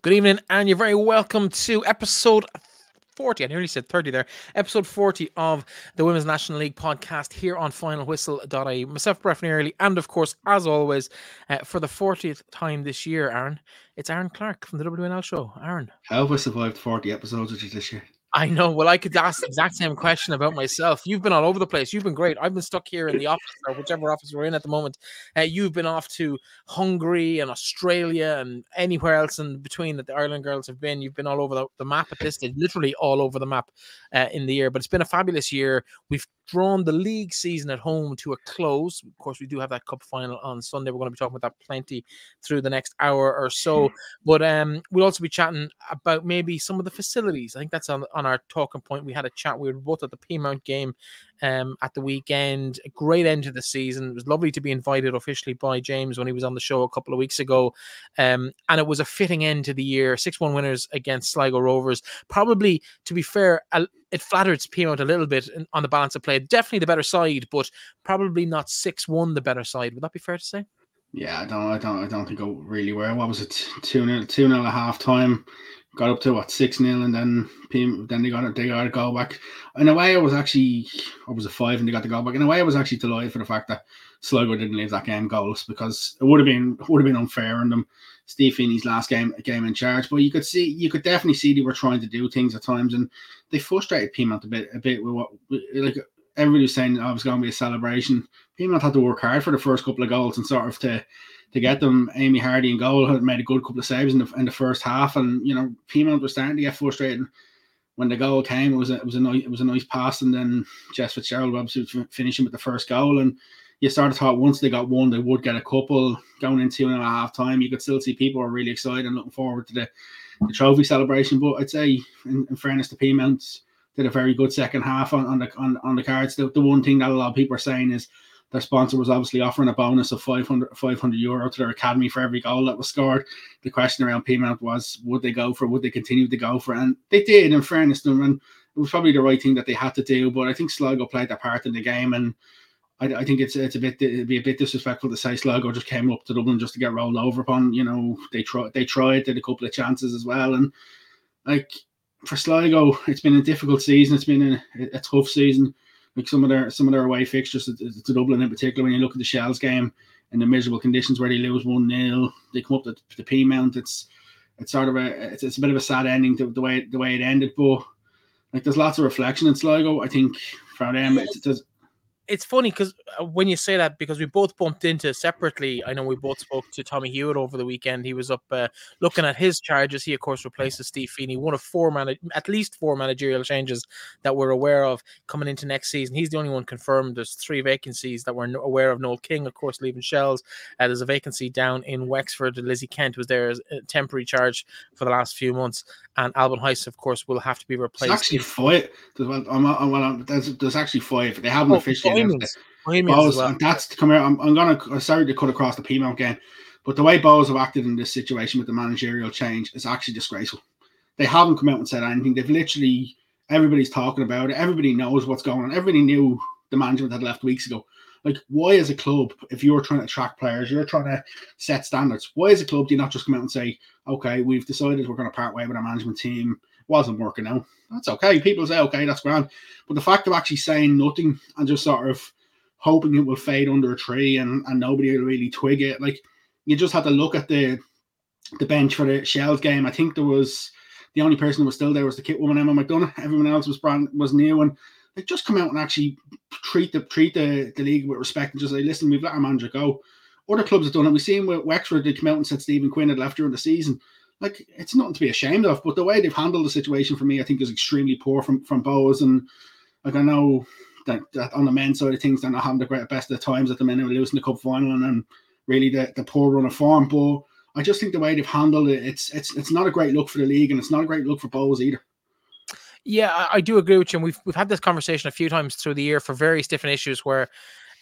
Good evening, and you're very welcome to episode 40. I nearly said 30 there. Episode 40 of the Women's National League podcast here on finalwhistle.ie. Myself, Breifne Earley, and of course, as always, uh, for the 40th time this year, Aaron, it's Aaron Clarke from the WNL show. Aaron. How have I survived 40 episodes with you this year? I know. Well, I could ask the exact same question about myself. You've been all over the place. You've been great. I've been stuck here in the office or whichever office we're in at the moment. Uh, you've been off to Hungary and Australia and anywhere else in between that the Ireland girls have been. You've been all over the, the map at this stage, literally all over the map uh, in the year. But it's been a fabulous year. We've drawn the league season at home to a close. Of course, we do have that cup final on Sunday. We're going to be talking about that plenty through the next hour or so. But um, we'll also be chatting about maybe some of the facilities. I think that's on, on our talking point. We had a chat. We were both at the Peamount game um, at the weekend. A great end to the season. It was lovely to be invited officially by James when he was on the show a couple of weeks ago. Um, and it was a fitting end to the year. 6 1 winners against Sligo Rovers. Probably, to be fair, it flattered Peamount a little bit on the balance of play. Definitely the better side, but probably not 6 1 the better side. Would that be fair to say? Yeah, I don't, I don't, I don't think it really were. What was it? Two nil, two nil a half time got up to what six 0 and then then they got they got a goal back. In a way, I was actually, I was a five, and they got the goal back. In a way, I was actually delighted for the fact that Sligo didn't leave that game goalless because it would have been would have been unfair on them. Steve Feeney's last game game in charge, but you could see you could definitely see they were trying to do things at times, and they frustrated Peamount a bit a bit with what like everybody was saying. Oh, it was going to be a celebration. Peamount had to work hard for the first couple of goals and sort of to to get them. Amy Hardy and goal had made a good couple of saves in the in the first half, and you know Peamount was starting to get frustrated. When the goal came, it was a, it was a nice it was a nice pass, and then Jess Fitzgerald obviously finishing with the first goal, and you started to thought once they got one, they would get a couple going into and a half time. You could still see people are really excited and looking forward to the, the trophy celebration. But I'd say, in, in fairness to Peamount, did a very good second half on, on the on, on the cards. The, the one thing that a lot of people are saying is their sponsor was obviously offering a bonus of 500, 500 euro to their academy for every goal that was scored. The question around Peamount was, would they go for? Would they continue to go for? And they did, in fairness to them. And it was probably the right thing that they had to do. But I think Sligo played their part in the game. And I, I think it's it's a bit it'd be a bit disrespectful to say Sligo just came up to Dublin just to get rolled over upon. You know, they tried they tried, did a couple of chances as well. And like for Sligo, it's been a difficult season. It's been a, a tough season like some of their some of their away fixtures to, to Dublin in particular. When you look at the Shells game in the miserable conditions where they lose one 0 they come up to the Peamount. It's it's sort of a it's, it's a bit of a sad ending to the way the way it ended. But like there's lots of reflection in Sligo. I think for them, it's, it's it's funny because uh, when you say that, because we both bumped into separately. I know we both spoke to Tommy Hewitt over the weekend. He was up uh, looking at his charges. He, of course, replaces Steve Feeney, one of four man, at least four managerial changes that we're aware of coming into next season. He's the only one confirmed. There's three vacancies that we're aware of. Noel King, of course, leaving Shells. Uh, there's a vacancy down in Wexford. Lizzie Kent was there as a temporary charge for the last few months, and Alban Heiss, of course, will have to be replaced. It's actually five. I'm, I'm, I'm, there's, there's actually five. They haven't oh, officially it. well. that's come out. I'm, I'm gonna sorry to cut across the Peamount game, but the way Bohs have acted in this situation with the managerial change is actually disgraceful. They haven't come out and said anything. They've literally everybody's talking about it. Everybody knows what's going on. Everybody knew the management had left weeks ago. Like, why as a club, if you're trying to attract players, you're trying to set standards, why as a club do you not just come out and say, okay, we've decided we're going to part way with our management team, wasn't working out. That's okay. People say, okay, that's grand. But the fact of actually saying nothing and just sort of hoping it will fade under a tree and, and nobody will really twig it, like, you just had to look at the the bench for the Shells game. I think there was the only person who was still there was the kit woman Emma McDonough. Everyone else was brand was new and like just come out and actually treat the treat the, the league with respect and just say, listen, we've let our manager go. Other clubs have done it. We've seen with Wexford they come out and said Stephen Quinn had left during the season. Like it's nothing to be ashamed of, but the way they've handled the situation for me, I think, is extremely poor from from Bohs. And like I know that, that on the men's side of things, they're not having the great best of times at the minute, We're losing the cup final and then really the, the poor run of form. But I just think the way they've handled it, it's it's it's not a great look for the league, and it's not a great look for Bohs either. Yeah, I, I, do agree with you. And we've we've had this conversation a few times through the year for various different issues where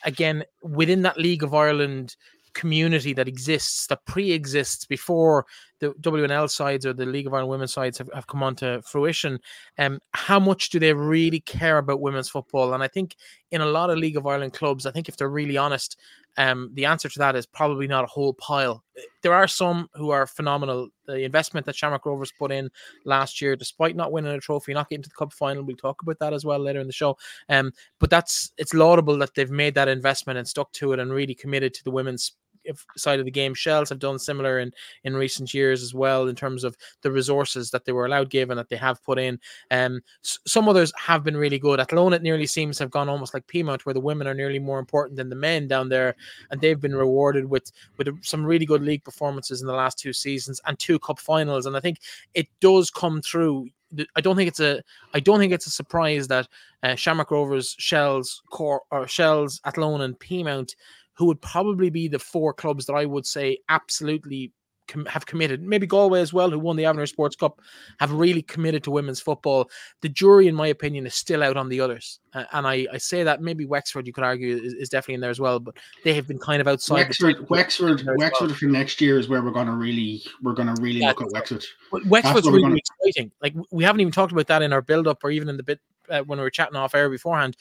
again, within that League of Ireland community that exists, that pre-exists before the WNL sides or the League of Ireland women's sides have, have come on to fruition, um, how much do they really care about women's football? And I think in a lot of League of Ireland clubs, I think if they're really honest, Um, the answer to that is probably not a whole pile. There are some who are phenomenal. The investment that Shamrock Rovers put in last year, despite not winning a trophy, not getting to the cup final, we'll talk about that as well later in the show. Um, but that's it's laudable that they've made that investment and stuck to it and really committed to the women's side of the game. Shells have done similar in in recent years as well in terms of the resources that they were allowed given that they have put in. Um, some others have been really good. Athlone it nearly seems have gone almost like Peamount, where the women are nearly more important than the men down there, and they've been rewarded with with some really good league performances in the last two seasons and two cup finals. And I think it does come through I don't think it's a I don't think it's a surprise that uh, Shamrock Rovers, Shells, Core or Shells, Athlone, and Peamount who would probably be the four clubs that I would say absolutely com- have committed. Maybe Galway as well, who won the Avenir Sports Cup, have really committed to women's football. The jury, in my opinion, is still out on the others. Uh, and I, I say that maybe Wexford, you could argue, is, is, definitely in there as well, but they have been kind of outside. Wexford, Wexford, Wexford well. for next year is where we're going to really, we're going to really yeah, look at Wexford. Wexford's really gonna... exciting. Like we haven't even talked about that in our build up or even in the bit uh, when we were chatting off air beforehand.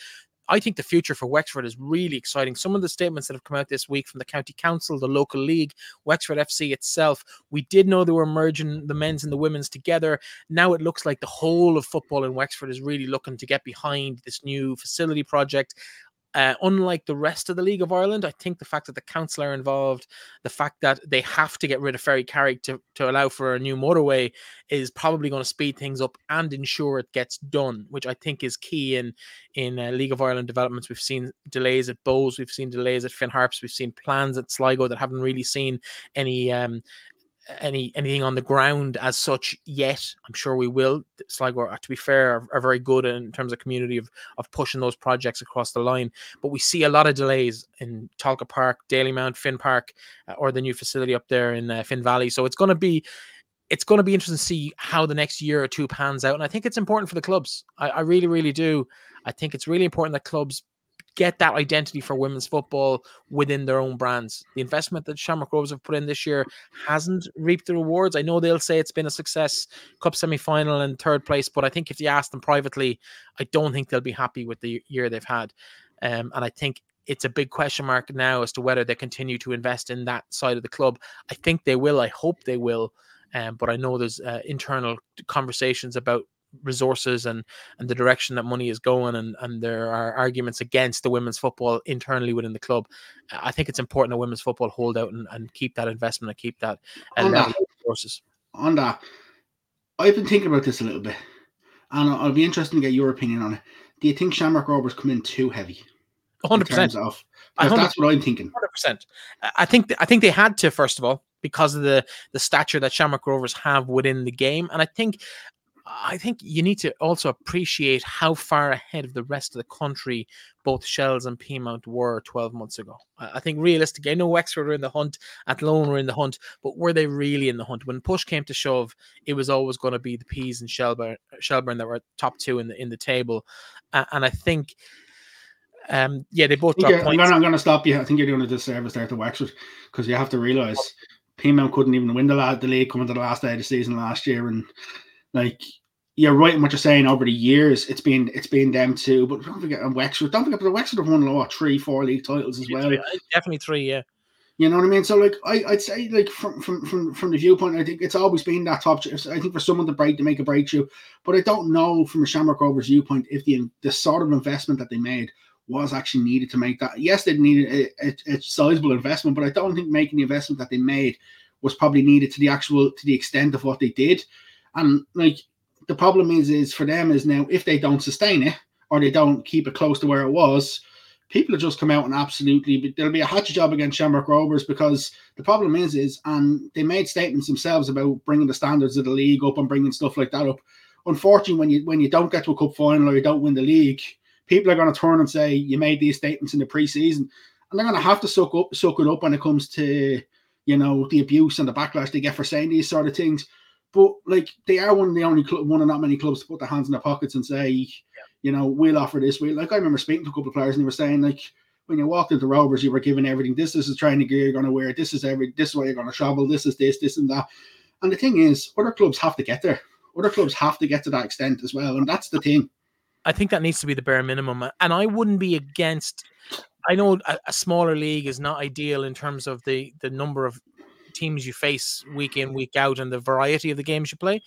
I think the future for Wexford is really exciting. Some of the statements that have come out this week from the county council, the local league, Wexford FC itself, we did know they were merging the men's and the women's together. Now it looks like the whole of football in Wexford is really looking to get behind this new facility project. Uh, unlike the rest of the League of Ireland, I think the fact that the council are involved, the fact that they have to get rid of Ferrycarrig to, to allow for a new motorway is probably going to speed things up and ensure it gets done, which I think is key in in uh, League of Ireland developments. We've seen delays at Bohs, we've seen delays at Finn Harps, we've seen plans at Sligo that haven't really seen any um, any anything on the ground as such yet. I'm sure we will. Sligo, to be fair, are, are, very good in terms of community of of pushing those projects across the line. But we see a lot of delays in Tolka Park, Dalymount, Finn Park, uh, or the new facility up there in uh, Finn Valley. So it's going to be it's going to be interesting to see how the next year or two pans out. And I think it's important for the clubs. I, I really, really do. I think it's really important that clubs get that identity for women's football within their own brands. The investment that Shamrock Rovers have put in this year hasn't reaped the rewards. I know they'll say it's been a success, cup semi final and third place, but I think if you ask them privately, I don't think they'll be happy with the year they've had. Um, and I think it's a big question mark now as to whether they continue to invest in that side of the club. I think they will. I hope they will. Um, but I know there's uh, internal conversations about resources and and the direction that money is going and and there are arguments against the women's football internally within the club i think it's important that women's football hold out and, and keep that investment and keep that uh, on that, resources. On that i've been thinking about this a little bit and i'll be interested to get your opinion on it. Do you think shamrock rovers come in too heavy 100% of that's what i'm thinking? 100% i think i think they had to first of all because of the the stature that Shamrock Rovers have within the game. And I think I think you need to also appreciate how far ahead of the rest of the country both Shells and Peamount were 12 months ago. I think realistically, I know Wexford were in the hunt, Athlone were in the hunt, but were they really in the hunt? When push came to shove, it was always going to be the Peas and Shelburne, Shelbourne that were top two in the in the table. Uh, and I think um, yeah, they both dropped points. I'm going to stop you. I think you're doing a disservice there to Wexford because you have to realize Peamount couldn't even win the, the league coming to the last day of the season last year, and like you're right in what you're saying. Over the years, it's been it's been them too. But don't forget, and Wexford. Don't forget, the Wexford have won what three, four league titles as well. Uh, definitely three, yeah. You know what I mean? So like I, I'd say like from from from from the viewpoint, I think it's always been that top. I think for someone to break to make a breakthrough, but I don't know from a Shamrock Rovers viewpoint if the the sort of investment that they made was actually needed to make that. Yes, they needed a, a, a sizable investment, but I don't think making the investment that they made was probably needed to the actual to the extent of what they did. And like the problem is, is for them is now if they don't sustain it or they don't keep it close to where it was, people will just come out and absolutely there'll be a hatchet job against Shamrock Rovers because the problem is, is and they made statements themselves about bringing the standards of the league up and bringing stuff like that up. Unfortunately, when you when you don't get to a cup final or you don't win the league, people are going to turn and say you made these statements in the preseason, and they're going to have to suck up suck it up when it comes to you know the abuse and the backlash they get for saying these sort of things. But like they are one of the only club, one of not many clubs to put their hands in their pockets and say, yeah. you know, we'll offer this. We like I remember speaking to a couple of players and they were saying like when you walked into Rovers, you were given everything. This, this is training gear you're going to wear. This is every. This is where you're going to travel. This is this, this and that. And the thing is, other clubs have to get there. Other clubs have to get to that extent as well, and that's the thing. I think that needs to be the bare minimum. And I wouldn't be against I know a, a, smaller league is not ideal in terms of the the number of teams you face week in week out and the variety of the games you play.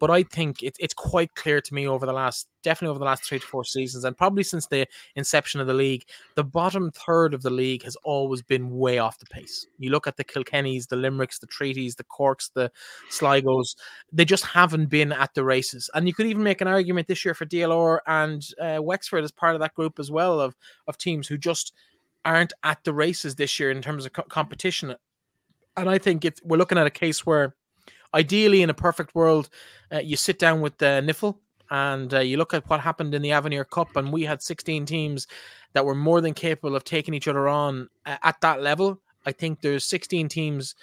But I think it, it's quite clear to me over the last, definitely over the last three to four seasons, and probably since the inception of the league, the bottom third of the league has always been way off the pace. You look at the Kilkennys, the Limericks, the Treaties, the Corks, the Sligos, they just haven't been at the races. And you could even make an argument this year for DLR and uh, Wexford as part of that group as well of, of teams who just aren't at the races this year in terms of co- competition. And I think if we're looking at a case where ideally, in a perfect world, uh, you sit down with the NIFL and uh, you look at what happened in the Avenir Cup, and we had 16 teams that were more than capable of taking each other on uh, at that level. I think there's 16 teams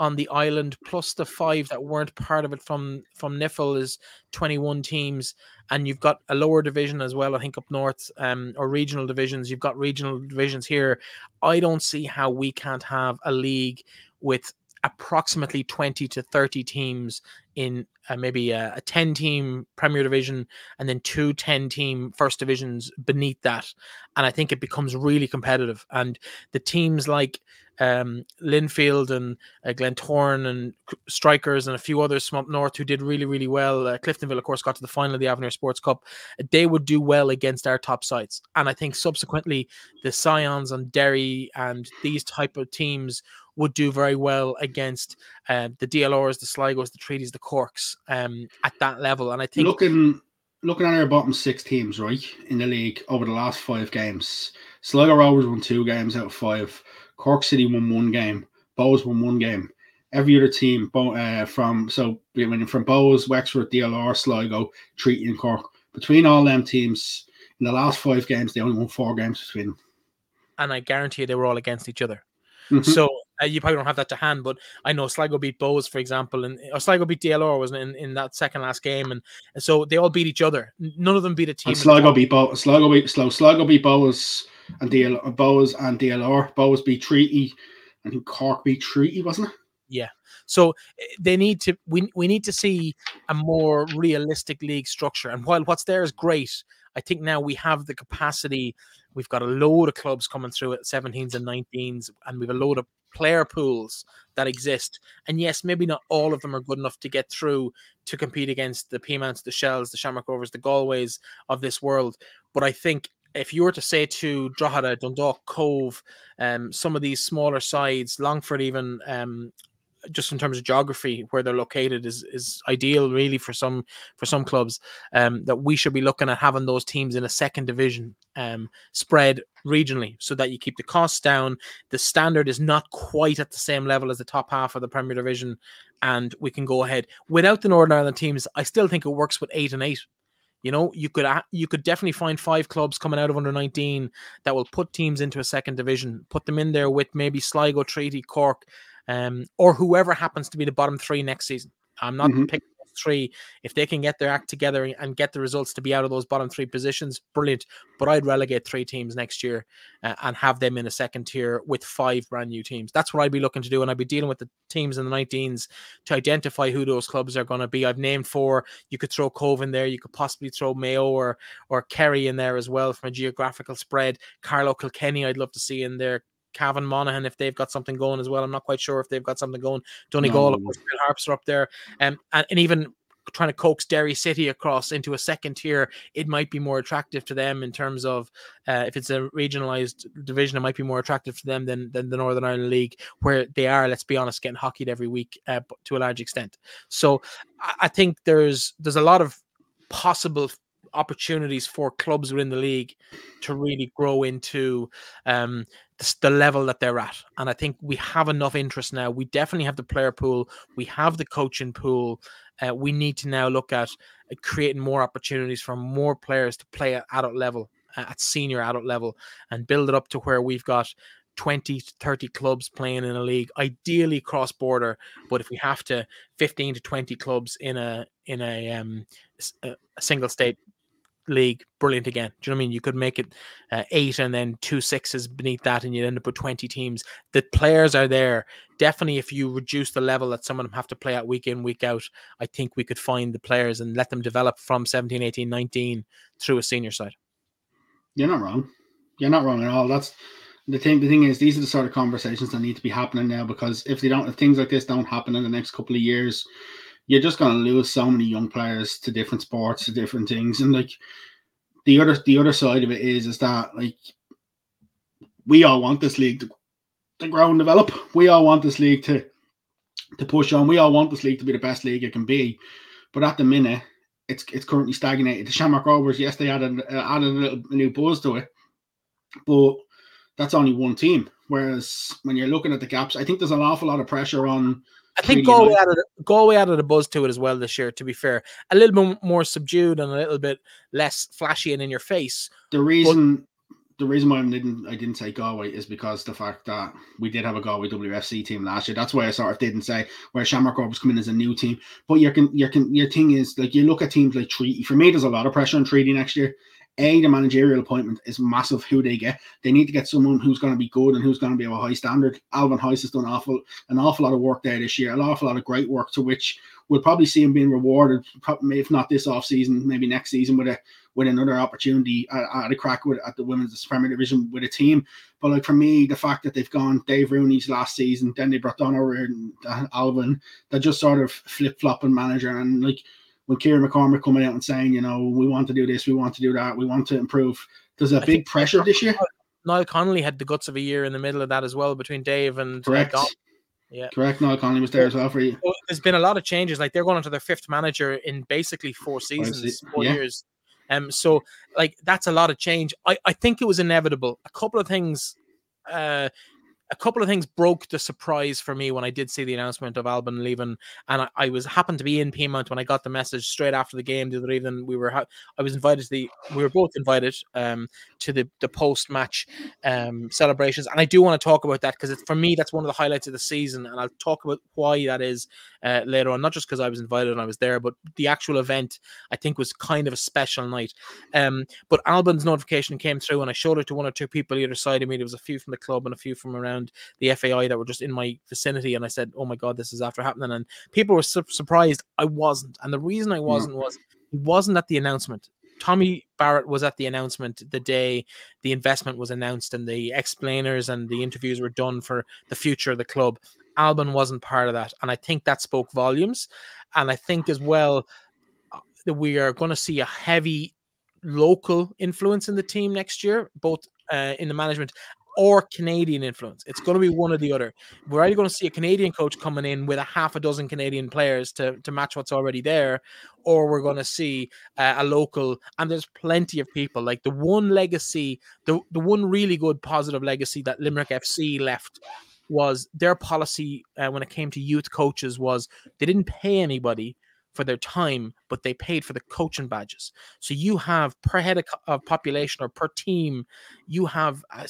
on the island plus the five that weren't part of it from from NIFL is 21 teams and you've got a lower division as well i think up north um, or regional divisions you've got regional divisions here i don't see how we can't have a league with approximately 20 to 30 teams in uh, maybe a, a, 10 team Premier Division and then two 10 team first divisions beneath that. And I think it becomes really competitive. And the teams like um, Linfield and uh, and Strikers and a few others from up north who did really, really well. Uh, Cliftonville, of course, got to the final of the Avenir Sports Cup. They would do well against our top sides. And I think subsequently the Scions and Derry and these type of teams would do very well against uh, the DLRs, the Sligos, the Treaties, the Corks um, at that level. And I think looking looking at our bottom six teams, right, in the league over the last five games, Sligo Rovers won two games out of five. Cork City won one game. Bohs won one game. Every other team uh, from so when from Bohs, Wexford, DLR, Sligo, Treaty, and Cork. Between all them teams, in the last five games, they only won four games between them. And I guarantee you, they were all against each other. Mm-hmm. So uh, you probably don't have that to hand, but I know Sligo beat Bohs, for example, and or Sligo beat DLR wasn't in, in that second last game, and, and so they all beat each other. None of them beat a team. And Sligo beat Bohs. Sligo beat Sligo. Sligo beat Bohs and DL Bohs and DLR. Bohs beat Treaty, and Cork beat Treaty, wasn't it? Yeah. So eh, they need to we we need to see a more realistic league structure. And while what's there is great, I think now we have the capacity. We've got a load of clubs coming through at 17s and 19s, and we've a load of player pools that exist. And yes, maybe not all of them are good enough to get through to compete against the Peamount's, the Shells, the Shamrock Rovers, the Galways of this world. But I think if you were to say to Drogheda, Dundalk, Cobh, um, some of these smaller sides, Longford, even um, just in terms of geography where they're located is is ideal really for some for some clubs um, that we should be looking at having those teams in a second division um, spread regionally so that you keep the costs down. The standard is not quite at the same level as the top half of the premier division and we can go ahead. Without the northern ireland teams i still think it works with eight and eight. You know, you could you could definitely find five clubs coming out of under 19 that will put teams into a second division, put them in there with maybe Sligo, Treaty, Cork, um, or whoever happens to be the bottom three next season. I'm not mm-hmm. picking three. If they can get their act together and get the results to be out of those bottom three positions, brilliant. But I'd relegate three teams next year uh, and have them in a second tier with five brand new teams. That's what I'd be looking to do. And I'd be dealing with the teams in the 19s to identify who those clubs are going to be. I've named four. You could throw Cobh in there. You could possibly throw Mayo or or Kerry in there as well from a geographical spread. Carlow Kilkenny, I'd love to see in there. Cavan Monaghan if they've got something going as well. I'm not quite sure if they've got something going. Donegal, no. of course, Harps are up there, um, and, and even trying to coax Derry City across into a second tier, it might be more attractive to them in terms of uh, if it's a regionalized division, it might be more attractive to them than than the Northern Ireland League, where they are, let's be honest, getting hockeyed every week uh, to a large extent. So I think there's there's a lot of possible opportunities for clubs within the league to really grow into um, the, level that they're at. And I think we have enough interest now. We definitely have the player pool, we have the coaching pool. Uh, we need to now look at uh, creating more opportunities for more players to play at adult level, uh, at senior adult level, and build it up to where we've got 20 to 30 clubs playing in a league ideally cross border but if we have to 15 to 20 clubs in a in a um a single state league brilliant again. Do you know what I mean? You could make it uh, eight and then two sixes beneath that, and you'd end up with 20 teams. The players are there. Definitely, if you reduce the level that some of them have to play at week in, week out, I think we could find the players and let them develop from 17, 18, 19 through a senior side. You're not wrong. You're not wrong at all. That's the thing the thing is these are the sort of conversations that need to be happening now because if they don't if things like this don't happen in the next couple of years you're just going to lose so many young players to different sports to different things and like the other the other side of it is is that like we all want this league to, to grow and develop we all want this league to to push on we all want this league to be the best league it can be but at the minute it's it's currently stagnated the shamrock rovers yes they added uh, added a, little, a new buzz to it but that's only one team. Whereas when you're looking at the gaps, I think there's an awful lot of pressure on. I think Galway added, Galway added a buzz to it as well this year. To be fair, a little bit more subdued and a little bit less flashy and in your face. The reason, but, the reason why I didn't, I didn't say Galway is because the fact that we did have a Galway WFC team last year. That's why I sort of didn't say where Shamrock Rovers come in as a new team. But your can your can your thing is like you look at teams like Treaty. For me, there's a lot of pressure on Treaty next year. A, the managerial appointment is massive who they get. They need to get someone who's going to be good and who's going to be of a high standard. Alban Heiss has done awful an awful lot of work there this year, an awful lot of great work to which we'll probably see him being rewarded, if not this off season, maybe next season with a with another opportunity at, at a crack with at the women's Premier Division with a team. But like for me, the fact that they've gone Dave Rooney's last season, then they brought Donna and Alvin, they're just sort of flip flopping manager and like when Kieran McCormick coming out and saying, you know, we want to do this, we want to do that, we want to improve. There's a I big pressure this year. Niall Connolly had the guts of a year in the middle of that as well between Dave and correct. Uh, yeah, correct. Niall Connolly was there as well for you. There's been a lot of changes. Like they're going into their fifth manager in basically four seasons, four yeah. years. Um, so like that's a lot of change. I I think it was inevitable. A couple of things. Uh, a couple of things broke the surprise for me when I did see the announcement of Alban leaving, and I, I, was happened to be in Peamount when I got the message straight after the game the other evening. We were ha- I was invited to the we were both invited um, to the the post match um, celebrations, and I do want to talk about that because for me that's one of the highlights of the season, and I'll talk about why that is uh, later on. Not just because I was invited and I was there, but the actual event I think was kind of a special night. Um, but Alban's notification came through, and I showed it to one or two people either side of me. There was a few from the club and a few from around around the FAI that were just in my vicinity, and I said, "Oh my god, this is after happening," and people were su- surprised I wasn't, and the reason I wasn't was he wasn't at the announcement. Tommy Barrett was at the announcement the day the investment was announced and the explainers and the interviews were done for the future of the club. Alban wasn't part of that. And I think that spoke volumes. And I think as well uh, that we are going to see a heavy local influence in the team next year, both uh, in the management or Canadian influence. It's going to be one or the other. We're either going to see a Canadian coach coming in with a half a dozen Canadian players to, to match what's already there, or we're going to see uh, a local. And there's plenty of people. Like the one legacy, the, the one really good positive legacy that Limerick FC left was their policy uh, when it came to youth coaches was they didn't pay anybody for their time, but they paid for the coaching badges. So you have per head of population or per team, you have a,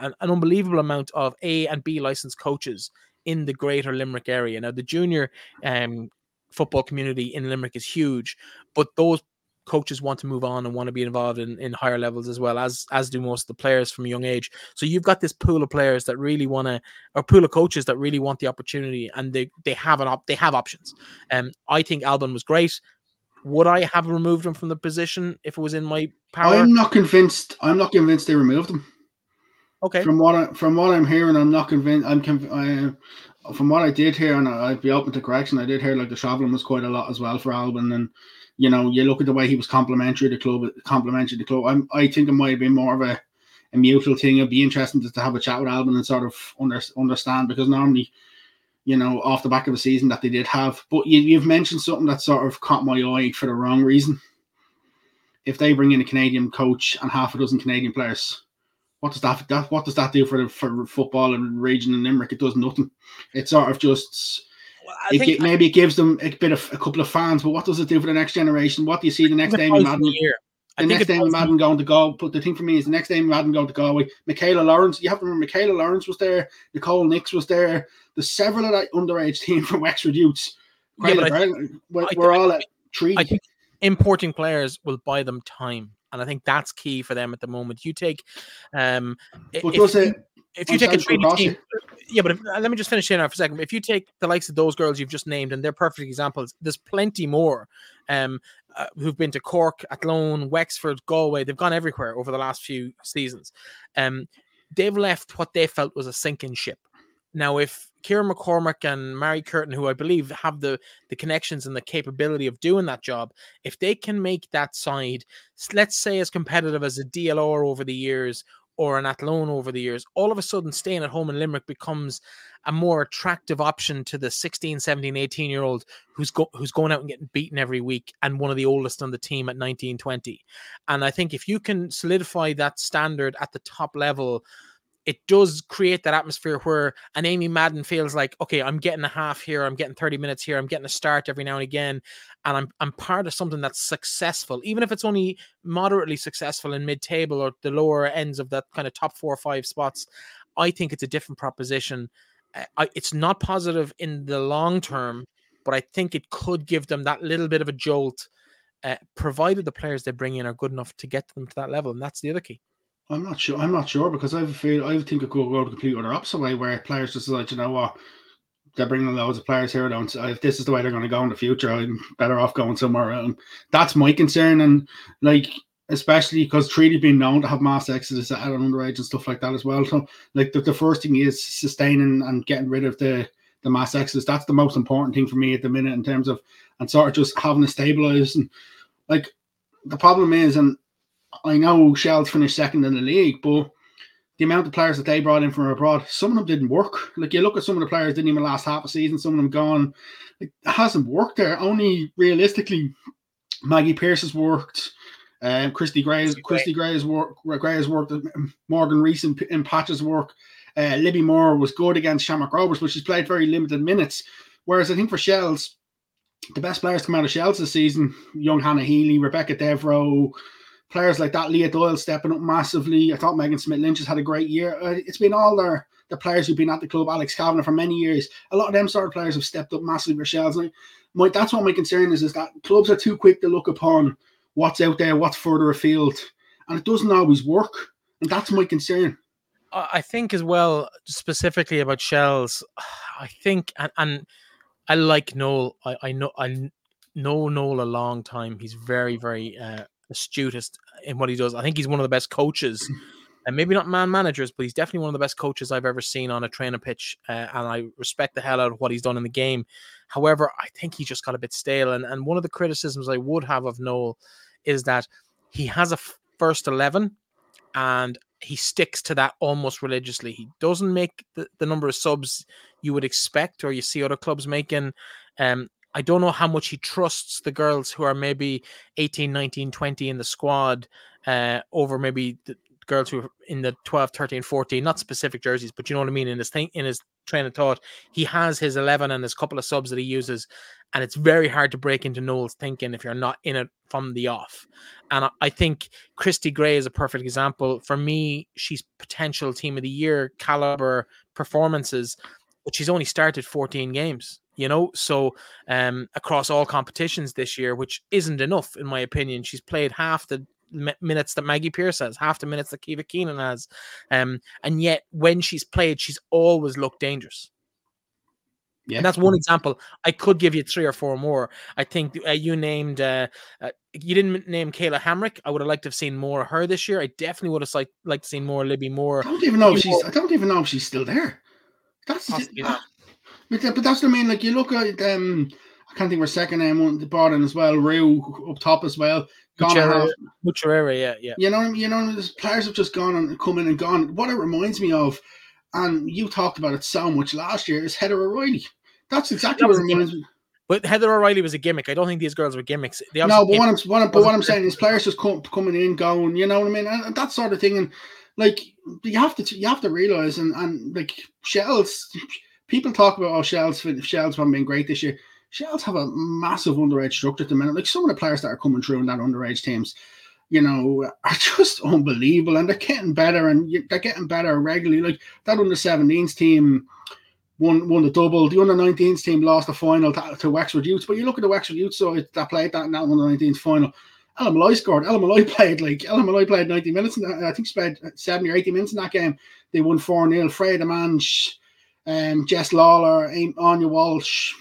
an unbelievable amount of A and B licensed coaches in the greater Limerick area. Now, the junior um, football community in Limerick is huge, but those coaches want to move on and want to be involved in, in higher levels as well as as do most of the players from a young age. So you've got this pool of players that really want to or pool of coaches that really want the opportunity and they they have an op they have options. And um, i think alban was great. Would i have removed him from the position if it was in my power? I'm not convinced i'm not convinced they removed him. Okay. From what I, from what i'm hearing i'm not convinced i'm conv- I, from what i did hear and i'd be open to correction i did hear like the traveling was quite a lot as well for alban and you know, you look at the way he was complimentary the club, complimentary the club. I'm, I think it might have been more of a, a mutual thing. It'd be interesting to, to have a chat with Alban and sort of under, understand because normally, you know, off the back of a season that they did have. But you, you've mentioned something that sort of caught my eye for the wrong reason. If they bring in a Canadian coach and half a dozen Canadian players, what does that, that what does that do for the for football and region in Limerick? It does nothing. It sort of just it think, maybe it gives them a bit of a couple of fans, but what does it do for the next generation? What do you see the next Damien Madden? The, the next Damien Madden going to go, but the thing for me is the next Damien Madden going to go away. Michaela Lawrence, you have to remember Michaela Lawrence was there, Nicole Nix was there, there's several of that underage team from Wexford Youths. Yeah, we're, we're all at three. I think importing players will buy them time. And I think that's key for them at the moment. You take um but if, does it if you take a training team, yeah, but if, uh, let me just finish here now for a second. If you take the likes of those girls you've just named, and they're perfect examples, there's plenty more um, uh, who've been to Cork, Athlone, Wexford, Galway. They've gone everywhere over the last few seasons. Um, they've left what they felt was a sinking ship. Now, if Kieran McCormack and Mary Curtin, who I believe have the the connections and the capability of doing that job, if they can make that side, let's say, as competitive as a DLR over the years or an Athlone over the years, all of a sudden staying at home in Limerick becomes a more attractive option to the 16, 17, 18 year old who's go, who's going out and getting beaten every week and one of the oldest on the team at 19, 20. And I think if you can solidify that standard at the top level it does create that atmosphere where an Amy Madden feels like, okay, I'm getting a half here, I'm getting 30 minutes here, I'm getting a start every now and again, and I'm I'm part of something that's successful, even if it's only moderately successful in mid-table or the lower ends of that kind of top four or five spots. I think it's a different proposition. I, it's not positive in the long term, but I think it could give them that little bit of a jolt, uh, provided the players they bring in are good enough to get them to that level, and that's the other key. I'm not sure. I'm not sure because I feel I think it could go the complete other opposite way where players just like you know what they're bringing loads of players here. Don't if this is the way they're going to go in the future, I'm better off going somewhere. else. that's my concern. And like especially because Treaty being known to have mass exodus out on underage and stuff like that as well. So like the, the first thing is sustaining and getting rid of the the mass exodus. That's the most important thing for me at the minute in terms of and sort of just having to stabilize and like the problem is and I know Shells finished second in the league, but the amount of players that they brought in from abroad, some of them didn't work. Like you look at some of the players didn't even last half a season, some of them gone. It hasn't worked there. Only realistically, Maggie Pierce has worked. Um, Christy Gray, has, Christy Gray has worked. Gray has worked. Morgan Reese in, in patches work. Uh, Libby Moore was good against Shamrock Rovers, but she's played very limited minutes. Whereas I think for Shells, the best players come out of Shells this season: young Hannah Healy, Rebecca Devereaux, players like that, Leah Doyle stepping up massively. I thought Megan Smyth Lynch has had a great year. Uh, it's been all their the players who've been at the club, Alex Kavanagh for many years. A lot of them sort of players have stepped up massively Shels. Like, my, that's what my concern is: is that clubs are too quick to look upon what's out there, what's further afield, and it doesn't always work. And that's my concern. I think as well, specifically about shells. I think and, and I like Noel. I, I know I know Noel a long time. He's very, very uh, astutest in what he does. I think he's one of the best coaches, and maybe not man managers, but he's definitely one of the best coaches I've ever seen on a training pitch. Uh, and I respect the hell out of what he's done in the game. However, I think he just got a bit stale. And and one of the criticisms I would have of Noel is that he has a first eleven, and he sticks to that almost religiously. He doesn't make the, the number of subs you would expect or you see other clubs making. Um, I don't know how much he trusts the girls who are maybe 18, 19, 20 in the squad uh, over maybe the girls who are in the 12, 13, 14, not specific jerseys, but you know what I mean? In his thing, in his train of thought, he has his 11 and his couple of subs that he uses. And it's very hard to break into Noel's thinking if you're not in it from the off. And I think Christy Gray is a perfect example. For me, she's potential team of the year caliber performances, but she's only started 14 games you know so um across all competitions this year which isn't enough in my opinion she's played half the minutes that Maggie Pierce has half the minutes that Keeva Keenan has um and yet when she's played she's always looked dangerous yeah. And that's one example. I could give you three or four more. I think uh, you named, uh, uh, you didn't name Kayla Hamrick. I would have liked to have seen more of her this year. I definitely would have liked, liked to see more Libby Moore. I don't even know if she's. I don't even know if she's still there. That's but, but that's what I mean. Like you look at um, I can't think of second name one brought in as well. Rue up top as well. Gone Muchera, yeah, yeah. You know, you know, the players have just gone and come in and gone. What it reminds me of, and you talked about it so much last year, is Heather O'Reilly. That's exactly that what it reminds me. But Heather O'Reilly was a gimmick. I don't think these girls were gimmicks. no, but what I'm, what I'm, but what I'm saying is players just come, coming in, going, you know what I mean, and, and that sort of thing. And like you have to, you have to realize, and and like Shels people talk about oh shells shells haven't been great this year. Shells have a massive underage structure at the minute. Like some of the players that are coming through in that underage teams, you know, are just unbelievable, and they're getting better, and they're getting better regularly. Like that under 17s team won won the double. The under 19s team lost the final to, to Wexford Youths, but you look at the Wexford Youths so that played that in that under 19s final. Ella Malloy scored. Ella Malloy played like Ella Malloy played 90 minutes. and I think played 70 or 80 minutes in that game. They won 4 0. Freya Manch, um, Jess Lawler, Anya Walsh,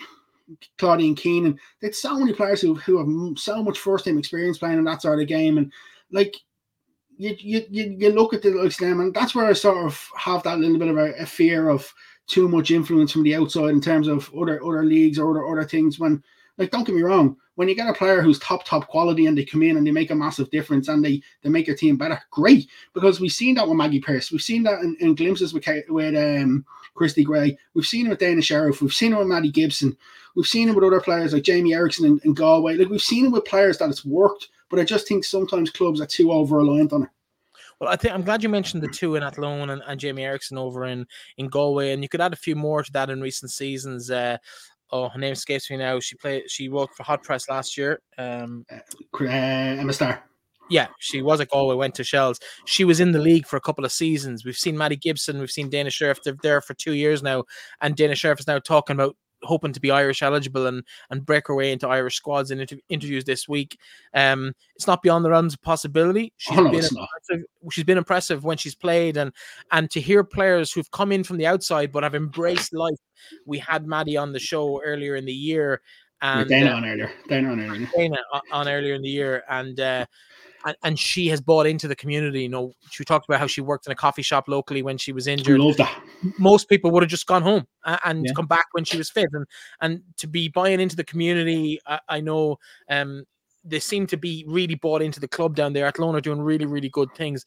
Claudine Keenan. There's so many players who, who have so much first team experience playing in that sort of game. And like you, you, you, you look at the likes them, and that's where I sort of have that little bit of a, a, fear of too much influence from the outside in terms of other other leagues or other, other things. When, like, don't get me wrong, when you get a player who's top top quality and they come in and they make a massive difference and they they make your team better, great. Because we've seen that with Maggie Pierce, we've seen that in, in glimpses with with um, Christy Gray, we've seen it with Dana Scheriff, we've seen it with Maddie Gibson, we've seen it with other players like Jamie Erickson and, and Galway. Like we've seen it with players that it's worked, but I just think sometimes clubs are too over reliant on it. Well, I think I'm glad you mentioned the two in Athlone and, and Jamie Erickson over in in Galway, and you could add a few more to that in recent seasons. Uh, oh, her name escapes me now. She played. She worked for Hot Press last year. Um, uh, Emma Starr. Yeah, she was at Galway, went to Shells. She was in the league for a couple of seasons. We've seen Maddie Gibson, we've seen Dana Scheriff. They're there for two years now, and Dana Scheriff is now talking about hoping to be Irish eligible and and break her way into Irish squads in inter- interviews this week. Um, it's not beyond the realms of possibility. She's oh, no, been impressive. She's been impressive when she's played, and and to hear players who've come in from the outside but have embraced life. We had Maddie on the show earlier in the year. And, Dana uh, on earlier. Dana on earlier. Dana on earlier in the year, and uh, and, and she has bought into the community. You know, she talked about how she worked in a coffee shop locally when she was injured. I love that. Most people would have just gone home and, and yeah. come back when she was fit, and and to be buying into the community, I, I know um they seem to be really bought into the club down there. Athlone are doing really, really good things.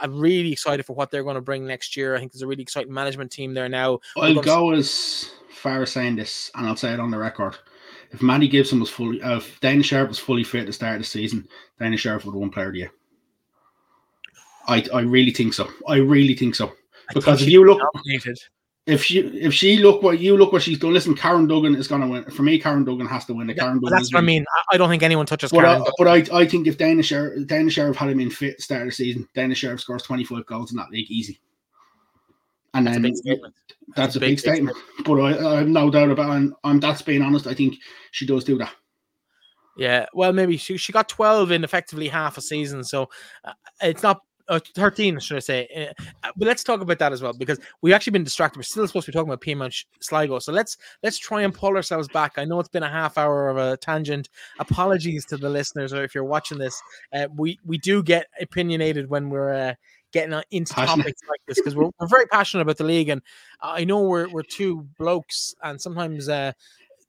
I'm really excited for what they're going to bring next year. I think there's a really exciting management team there now. I'll go as far as saying this, and I'll say it on the record if Maddie Gibson was fully, uh, if Dana Scheriff was fully fit at the start of the season, Dana Scheriff would have won Player of the Year. I, I really think so. I really think so. Because if you look, nominated. if she if she look what you look what she's done, listen, Karen Duggan is going to win. For me, Karen Duggan has to win. The yeah, Karen Duggan that's what I mean. I don't think anyone touches but Karen. I, but I, I think if Dana Scheriff, Dana Scheriff had him in fit start of the season, Dana Scheriff scores twenty five goals in that league easy. And that's a big that's, that's, a big, big statement. statement. But I, I have no doubt about it. And I'm that's being honest. I think she does do that. Yeah, well, maybe she, she got 12 in effectively half a season, so uh, it's not uh, 13, should I say? Uh, but let's talk about that as well because we've actually been distracted. We're still supposed to be talking about Peamount Sligo, so let's let's try and pull ourselves back. I know it's been a half hour of a tangent. Apologies to the listeners, or if you're watching this, uh, we we do get opinionated when we're uh, getting into passionate. topics like this because we're, we're very passionate about the league, and I know we're we're two blokes, and sometimes uh,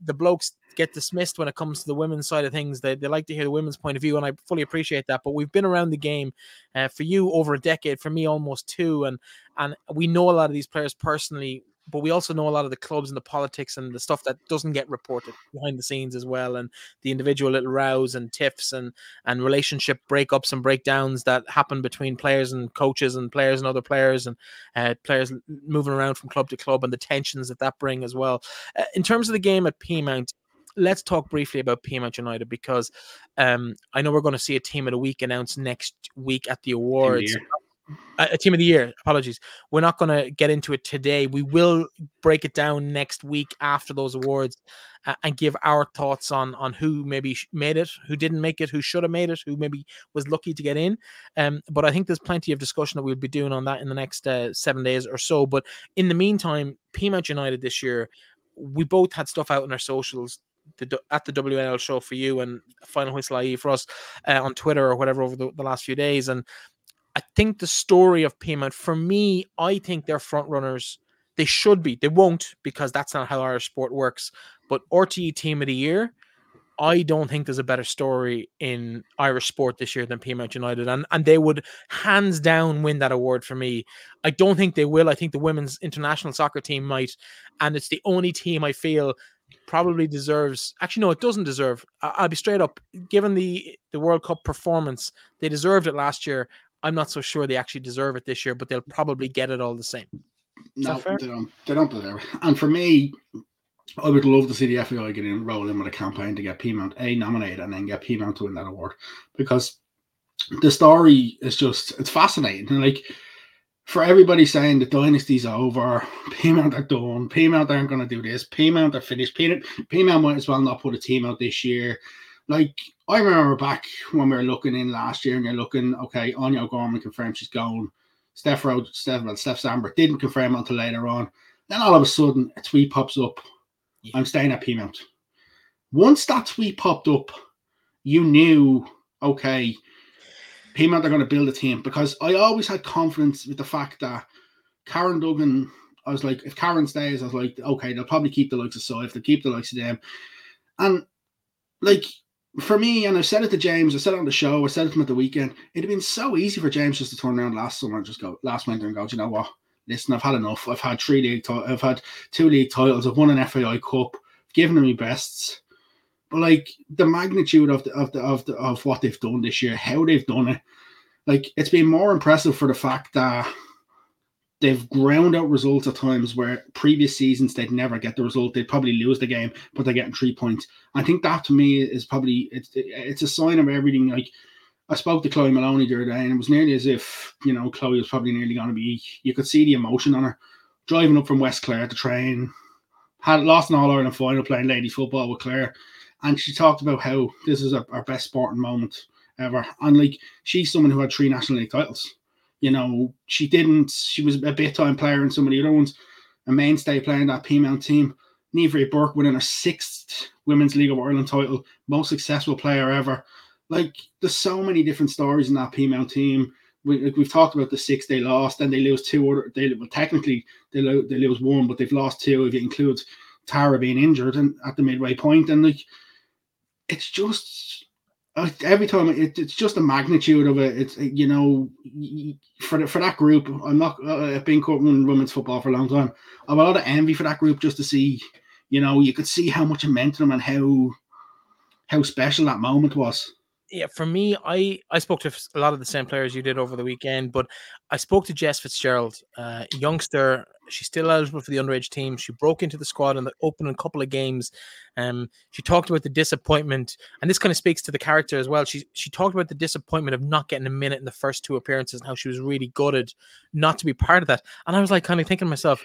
the blokes get dismissed when it comes to the women's side of things. They, they like to hear the women's point of view, and I fully appreciate that. But we've been around the game uh, for you over a decade, for me almost two, and and we know a lot of these players personally but we also know a lot of the clubs and the politics and the stuff that doesn't get reported behind the scenes as well, and the individual little rows and tiffs and and relationship breakups and breakdowns that happen between players and coaches and players and other players and uh, players moving around from club to club and the tensions that that bring as well. Uh, in terms of the game at Peamount, let's talk briefly about Peamount United because um, I know we're going to see a team of the week announced next week at the awards a team of the year. Apologies. We're not going to get into it today. We will break it down next week after those awards uh, and give our thoughts on on who maybe made it, who didn't make it, who should have made it, who maybe was lucky to get in. Um, but I think there's plenty of discussion that we'll be doing on that in the next uh, seven days or so. But in the meantime, Peamount United this year, we both had stuff out on our socials the, at the WNL show for you and Final Whistle IE for us uh, on Twitter or whatever over the, the, last few days. And I think the story of Peamount, for me, I think they're front runners. They should be. They won't because that's not how Irish sport works. But RTE Team of the Year, I don't think there's a better story in Irish sport this year than Peamount United, and and they would hands down win that award for me. I don't think they will. I think the women's international soccer team might, and it's the only team I feel probably deserves. Actually, no, it doesn't deserve. I'll be straight up. Given the the World Cup performance, they deserved it last year. I'm not so sure they actually deserve it this year, but they'll probably get it all the same. Is no, they don't. They don't deserve it. And for me, I would love to see the FAI get in, roll in with a campaign to get Peamount A nominated and then get Peamount to win that award because the story is just it's fascinating. And like for everybody saying the dynasty's over, Peamount are done, Peamount aren't going to do this, Peamount are finished, Peamount might as well not put a team out this year. Like I remember back when we were looking in last year, and you're looking, okay, Anya O'Gorman confirmed she's going. Steph Rhodes, Steph, well, Steph Sambert didn't confirm until later on. Then all of a sudden, a tweet pops up. Yeah. I'm staying at Peamount. Once that tweet popped up, you knew, okay, Peamount are going to build a team because I always had confidence with the fact that Karen Duggan. I was like, if Karen stays, I was like, okay, they'll probably keep the likes of Sife, they'll keep the likes of them, and like for me, and I said it to James, I said it on the show, I said it to him at the weekend. It'd been so easy for James just to turn around last summer and just go last winter and go, you know what? Listen, I've had enough. I've had three league, t- I've had two league titles. I've won an FAI Cup. I've given them my bests. But like the magnitude of the, of the of the of what they've done this year, how they've done it, like it's been more impressive for the fact that they've ground out results at times where previous seasons they'd never get the result. They'd probably lose the game, but they're getting three points. I think that to me is probably it's it's a sign of everything. Like I spoke to Chloe Maloney the other day, and it was nearly as if you know Chloe was probably nearly going to be. You could see the emotion on her driving up from West Clare to train. Had lost an All Ireland final playing ladies football with Clare, and she talked about how this is our, our best sporting moment ever. And like she's someone who had three national league titles. You know, she didn't. She was a bit time player in some of the other ones, a mainstay playing that Peamount team. Niamh Burke winning her sixth Women's League of Ireland title, most successful player ever. Like, there's so many different stories in that Peamount team. We, like we've talked about the six they lost, and they lose two other. They well, technically they, lo- they lose one, but they've lost two if you include Tara being injured and at the midway point. And like, it's just every time it, it's just the magnitude of it. It's you know for the, for that group. I'm not uh, I've been covering women's football for a long time. I have a lot of envy for that group just to see. You know, you could see how much it meant to them and how how special that moment was yeah, for me, I I spoke to a lot of the same players you did over the weekend, but I spoke to Jess Fitzgerald, uh, youngster. She's still eligible for the underage team. She broke into the squad in the opening couple of games. Um, she talked about the disappointment, and this kind of speaks to the character as well. She she talked about the disappointment of not getting a minute in the first two appearances and how she was really gutted not to be part of that. And I was like, kind of thinking to myself,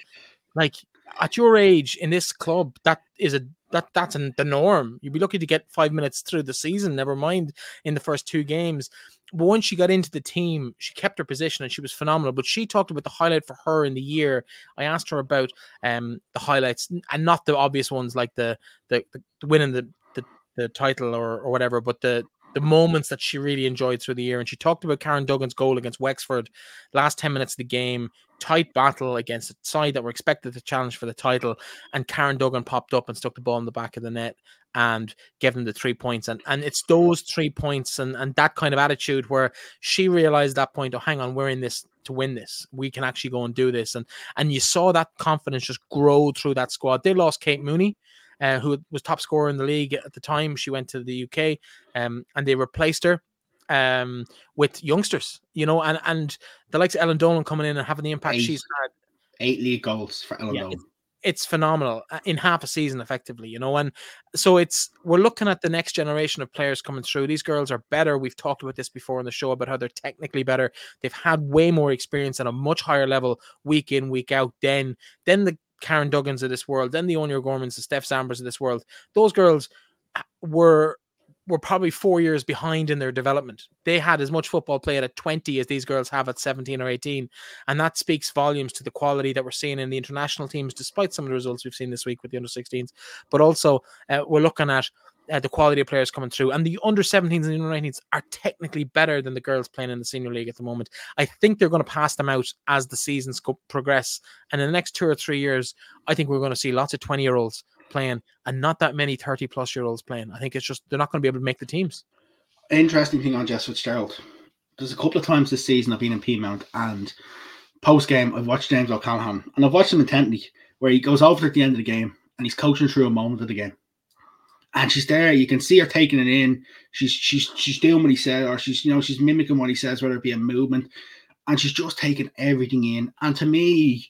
like at your age in this club, that is a that that's an, the norm. You'd be lucky to get five minutes through the season, never mind in the first two games. But once she got into the team, she kept her position and she was phenomenal. But she talked about the highlight for her in the year. I asked her about um the highlights and not the obvious ones like the the, the winning the, the the title or or whatever, but the the moments that she really enjoyed through the year. And she talked about Karen Duggan's goal against Wexford, last 10 minutes of the game, tight battle against a side that were expected to challenge for the title. And Karen Duggan popped up and stuck the ball in the back of the net and gave them the three points. And and it's those three points and, and that kind of attitude where she realized that point, oh, hang on, we're in this to win this. We can actually go and do this. And and you saw that confidence just grow through that squad. They lost Kate Mooney uh, who was top scorer in the league at the time. She went to the UK, um, and they replaced her um, with youngsters. You know, and and the likes of Ellen Dolan coming in and having the impact eight, she's had. Eight league goals for Ellen yeah, Dolan. It's, it's phenomenal uh, in half a season, effectively. You know, and so it's we're looking at the next generation of players coming through. These girls are better. We've talked about this before on the show about how they're technically better. They've had way more experience at a much higher level week in, week out. Then, then the Karen Duggans of this world, then the Áine O'Gormans, the Steph Zambras of this world, those girls uh, were were probably four years behind in their development. They had as much football played at 20 as these girls have at 17 or 18. And that speaks volumes to the quality that we're seeing in the international teams, despite some of the results we've seen this week with the under 16s. But also, uh, we're looking at uh, the quality of players coming through. And the under 17s and the under 19s are technically better than the girls playing in the senior league at the moment. I think they're going to pass them out as the seasons go, progress. And in the next two or three years, I think we're going to see lots of 20 year olds playing and not that many 30 plus year olds playing. I think it's just they're not going to be able to make the teams. Interesting thing on Jess Fitzgerald. There's a couple of times this season I've been in Peamount and post game I've watched James O'Callaghan and I've watched him intently where he goes over at the end of the game and he's coaching through a moment of the game and she's there. You can see her taking it in. She's she's she's doing what he said, or she's you know she's mimicking what he says, whether it be a movement, and she's just taking everything in. And to me,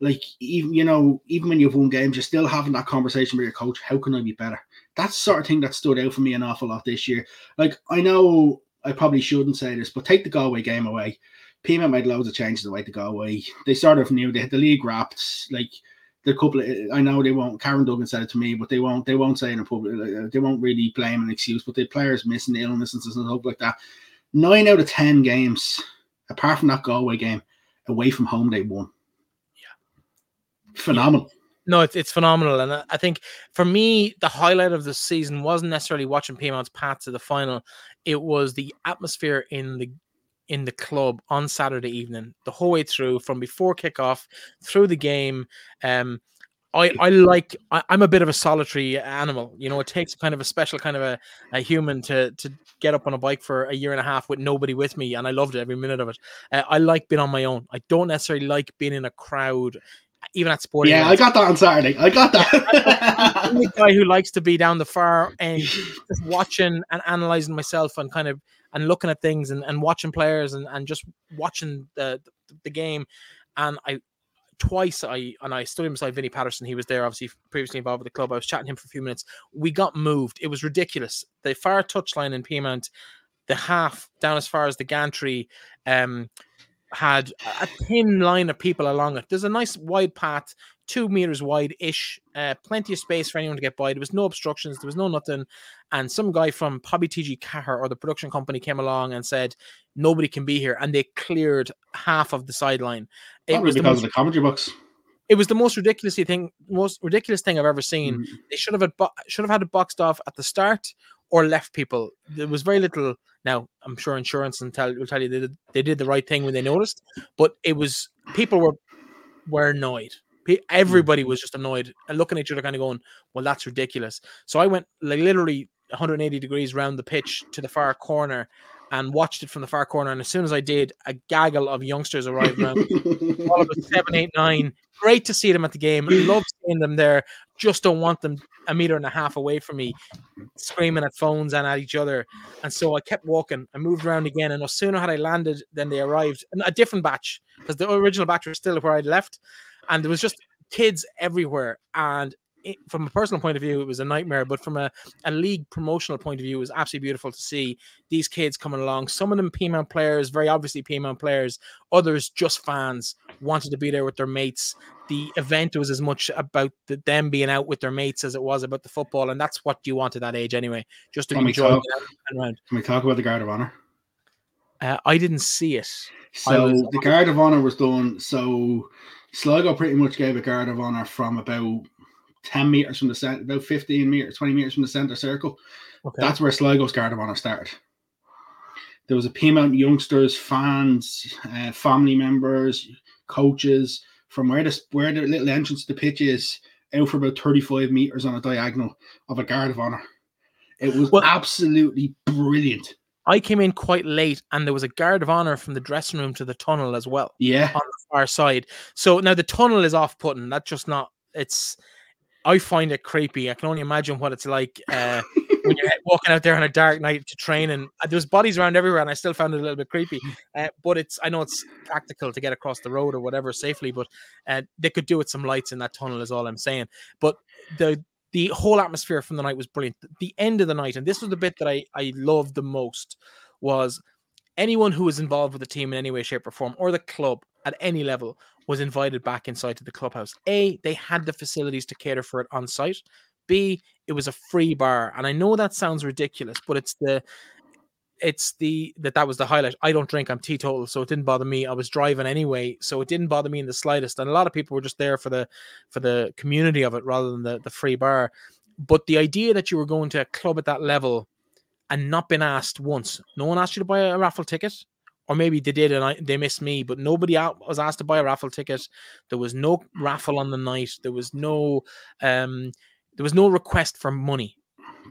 like even you know even when you've won games, you're still having that conversation with your coach. How can I be better? That's sort of thing that stood out for me an awful lot this year. Like I know I probably shouldn't say this, but take the Galway game away. Peamount made loads of changes away to Galway. They sort of knew they had the league wrapped. Like the couple of, I know they won't Karen Duggan said it to me, but they won't they won't say in a public uh, they won't really blame an excuse, but the players missing illnesses and stuff like that. Nine out of ten games, apart from that Galway game, away from home they won. Phenomenal. No, it's, it's phenomenal. And I think for me, the highlight of the season wasn't necessarily watching Peamount's path to the final. It was the atmosphere in the in the club on Saturday evening, the whole way through, from before kickoff through the game. Um, I, I like I, am a bit of a solitary animal. You know, it takes kind of a special kind of a, a human to to get up on a bike for a year and a half with nobody with me, and I loved it every minute of it. Uh, I like being on my own. I don't necessarily like being in a crowd, even at sporting. Yeah, events. I got that on Saturday. I got that. I'm the guy who likes to be down the far end, just watching and analyzing myself and kind of and looking at things and, and watching players and, and just watching the, the, the game. And I twice I and I stood beside Vinny Patterson. He was there, obviously previously involved with the club. I was chatting to him for a few minutes. We got moved. It was ridiculous. The far touchline in Peamount, the half down as far as the gantry, um, had a thin line of people along it. There's a nice wide path, two meters wide ish, uh, plenty of space for anyone to get by. There was no obstructions, there was no nothing. And some guy from Pobby TG Car or the production company came along and said, Nobody can be here. And they cleared half of the sideline. It was because most, of the commentary box. It was the most ridiculous thing, most ridiculous thing I've ever seen. Mm. They should have had should have had it boxed off at the start or left people. There was very little. Now I'm sure insurance and tell will tell you they did, they did the right thing when they noticed, but it was people were were annoyed. Hmm. Everybody was just annoyed and looking at each other, kind of going, "Well, that's ridiculous." So I went like literally 180 degrees around the pitch to the far corner and watched it from the far corner. And as soon as I did, a gaggle of youngsters arrived around. all of us, seven, eight, nine. Great to see them at the game. Love seeing them there. Just don't want them a meter and a half away from me, screaming at phones and at each other. And so I kept walking. I moved around again, and no sooner had I landed than they arrived. And a different batch because the original batch was still where I'd left, and there was just kids everywhere. And it, from a personal point of view, it was a nightmare. But from a, a league promotional point of view, it was absolutely beautiful to see these kids coming along. Some of them Peamount players, very obviously Peamount players. Others just fans wanted to be there with their mates. The event was as much about the, them being out with their mates as it was about the football, and that's what you want at that age anyway. Just to can enjoy. talk, Can we talk about the Guard of Honor? Uh, I didn't see it. So was, the Guard of Honor was done. So Sligo pretty much gave a Guard of Honor from about 10 meters from the center, about 15 meters, 20 meters from the center circle. Okay. That's where Sligo's Guard of Honor started. There was a Peamount youngsters, fans, uh, family members, coaches from where the where the little entrance to the pitch is out for about 35 meters on a diagonal of a Guard of Honor. It was well, absolutely brilliant. I came in quite late, and there was a guard of honor from the dressing room to the tunnel as well. Yeah, on the far side. So now the tunnel is off-putting. That's just not. It's I find it creepy. I can only imagine what it's like uh, when you're walking out there on a dark night to train, and uh, there's bodies around everywhere, and I still found it a little bit creepy. Uh, but it's I know it's practical to get across the road or whatever safely, but uh, they could do with some lights in that tunnel, is all I'm saying. But the the whole atmosphere from the night was brilliant. The end of the night, and this was the bit that I I loved the most, was anyone who was involved with the team in any way, shape, or form, or the club at any level was invited back inside to the clubhouse. A, they had the facilities to cater for it on site. B, it was a free bar. And I know that sounds ridiculous, but it's the it's the that that was the highlight. I don't drink, I'm teetotal, so it didn't bother me. I was driving anyway, so it didn't bother me in the slightest. And a lot of people were just there for the for the community of it rather than the, the free bar. But the idea that you were going to a club at that level and not been asked once, no one asked you to buy a raffle ticket or maybe they did and I, they missed me, but nobody was asked to buy a raffle ticket. There was no raffle on the night. There was no um, there was no request for money.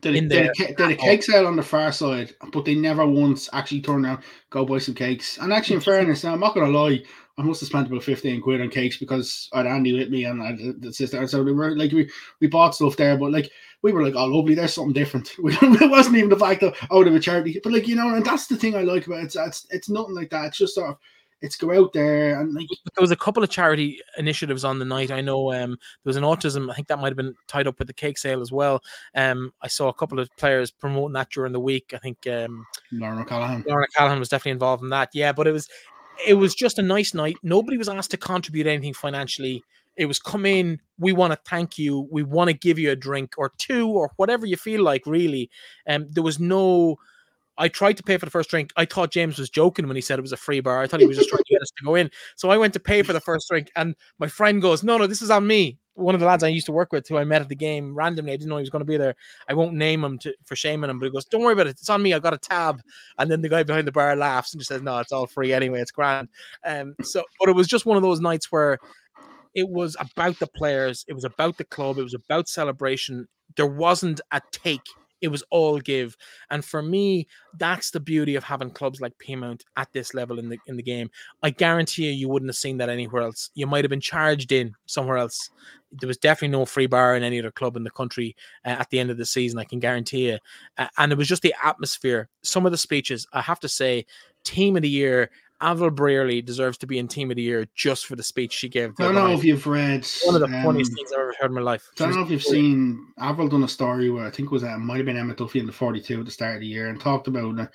Did, did, a, did a cake sale on the far side, but they never once actually turned around, go buy some cakes. And actually, in fairness, now I'm not gonna lie, I must have spent about 15 quid on cakes because I had Andy with me and I the sister. And so we were like, we, we bought stuff there, but like, we were like, oh, lovely, there's something different. it wasn't even the fact that out of a charity, but like, you know, and that's the thing I like about it. It's, it's, it's nothing like that. It's just sort of, it's go out there and like there was a couple of charity initiatives on the night. I know um there was an autism, I think that might have been tied up with the cake sale as well. Um I saw a couple of players promoting that during the week. I think um Lauren O'Callaghan. Lauren O'Callaghan was definitely involved in that. Yeah, but it was it was just a nice night. Nobody was asked to contribute anything financially. It was come in, we want to thank you, we want to give you a drink or two or whatever you feel like, really. And um, there was no I tried to pay for the first drink. I thought James was joking when he said it was a free bar. I thought he was just trying to get us to go in. So I went to pay for the first drink, and my friend goes, "No, no, this is on me." One of the lads I used to work with, who I met at the game randomly, I didn't know he was going to be there. I won't name him to, for shaming him, but he goes, "Don't worry about it. It's on me. I got a tab." And then the guy behind the bar laughs and just says, "No, it's all free anyway. It's grand." Um, so, but it was just one of those nights where it was about the players, it was about the club, it was about celebration. There wasn't a take it was all give. And for me, that's the beauty of having clubs like Peamount at this level in the in the game. I guarantee you, you wouldn't have seen that anywhere else. You might have been charged in somewhere else. There was definitely no free bar in any other club in the country uh, at the end of the season. I can guarantee you. Uh, and it was just the atmosphere. Some of the speeches, I have to say, team of the year Avril Brearley deserves to be in Team of the Year just for the speech she gave. I don't know if you've read one of the um, funniest things I've ever heard in my life. I don't know if you've seen Avril done a story where I think it was uh, might have been Emma Duffy in the 42 at the start of the year and talked about uh,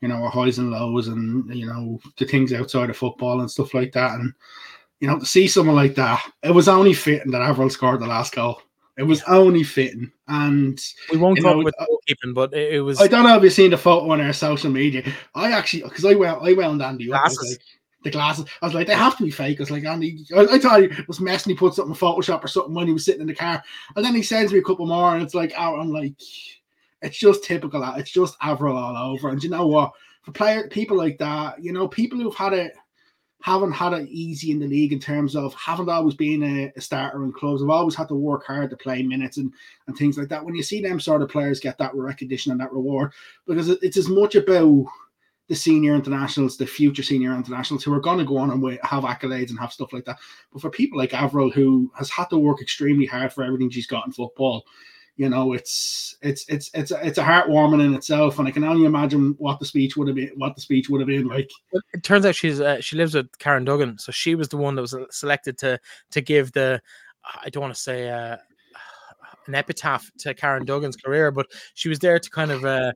you know our highs and lows and you know the things outside of football and stuff like that. And you know to see someone like that, it was only fitting that Avril scored the last goal. It was only fitting, and we won't talk know, about uh, goalkeeping, but it, it, was. I don't know if you've seen the photo on our social media. I actually, because I went, I wound Andy glasses. Up, like, the glasses. I was like, they have to be fake. I was like, Andy, I, I thought he was messing. He put something in Photoshop or something when he was sitting in the car, and then he sends me a couple more, and it's like, oh, I'm like, it's just typical. It's just Avril all over. And you know what? For player people like that, you know, people who've had it haven't had it easy in the league in terms of haven't always been a, a, starter in clubs. I've always had to work hard to play minutes and, and things like that. When you see them sort of players get that recognition and that reward, because it's as much about the senior internationals, the future senior internationals who are going to go on and have accolades and have stuff like that. But for people like Avril, who has had to work extremely hard for everything she's got in football, you know, it's it's it's it's it's a heartwarming in itself, and I can only imagine what the speech would have been. What the speech would have been like. It turns out she's uh, she lives with Karen Duggan, so she was the one that was selected to to give the. I don't want to say. Uh, an epitaph to Karen Duggan's career, but she was there to kind of uh,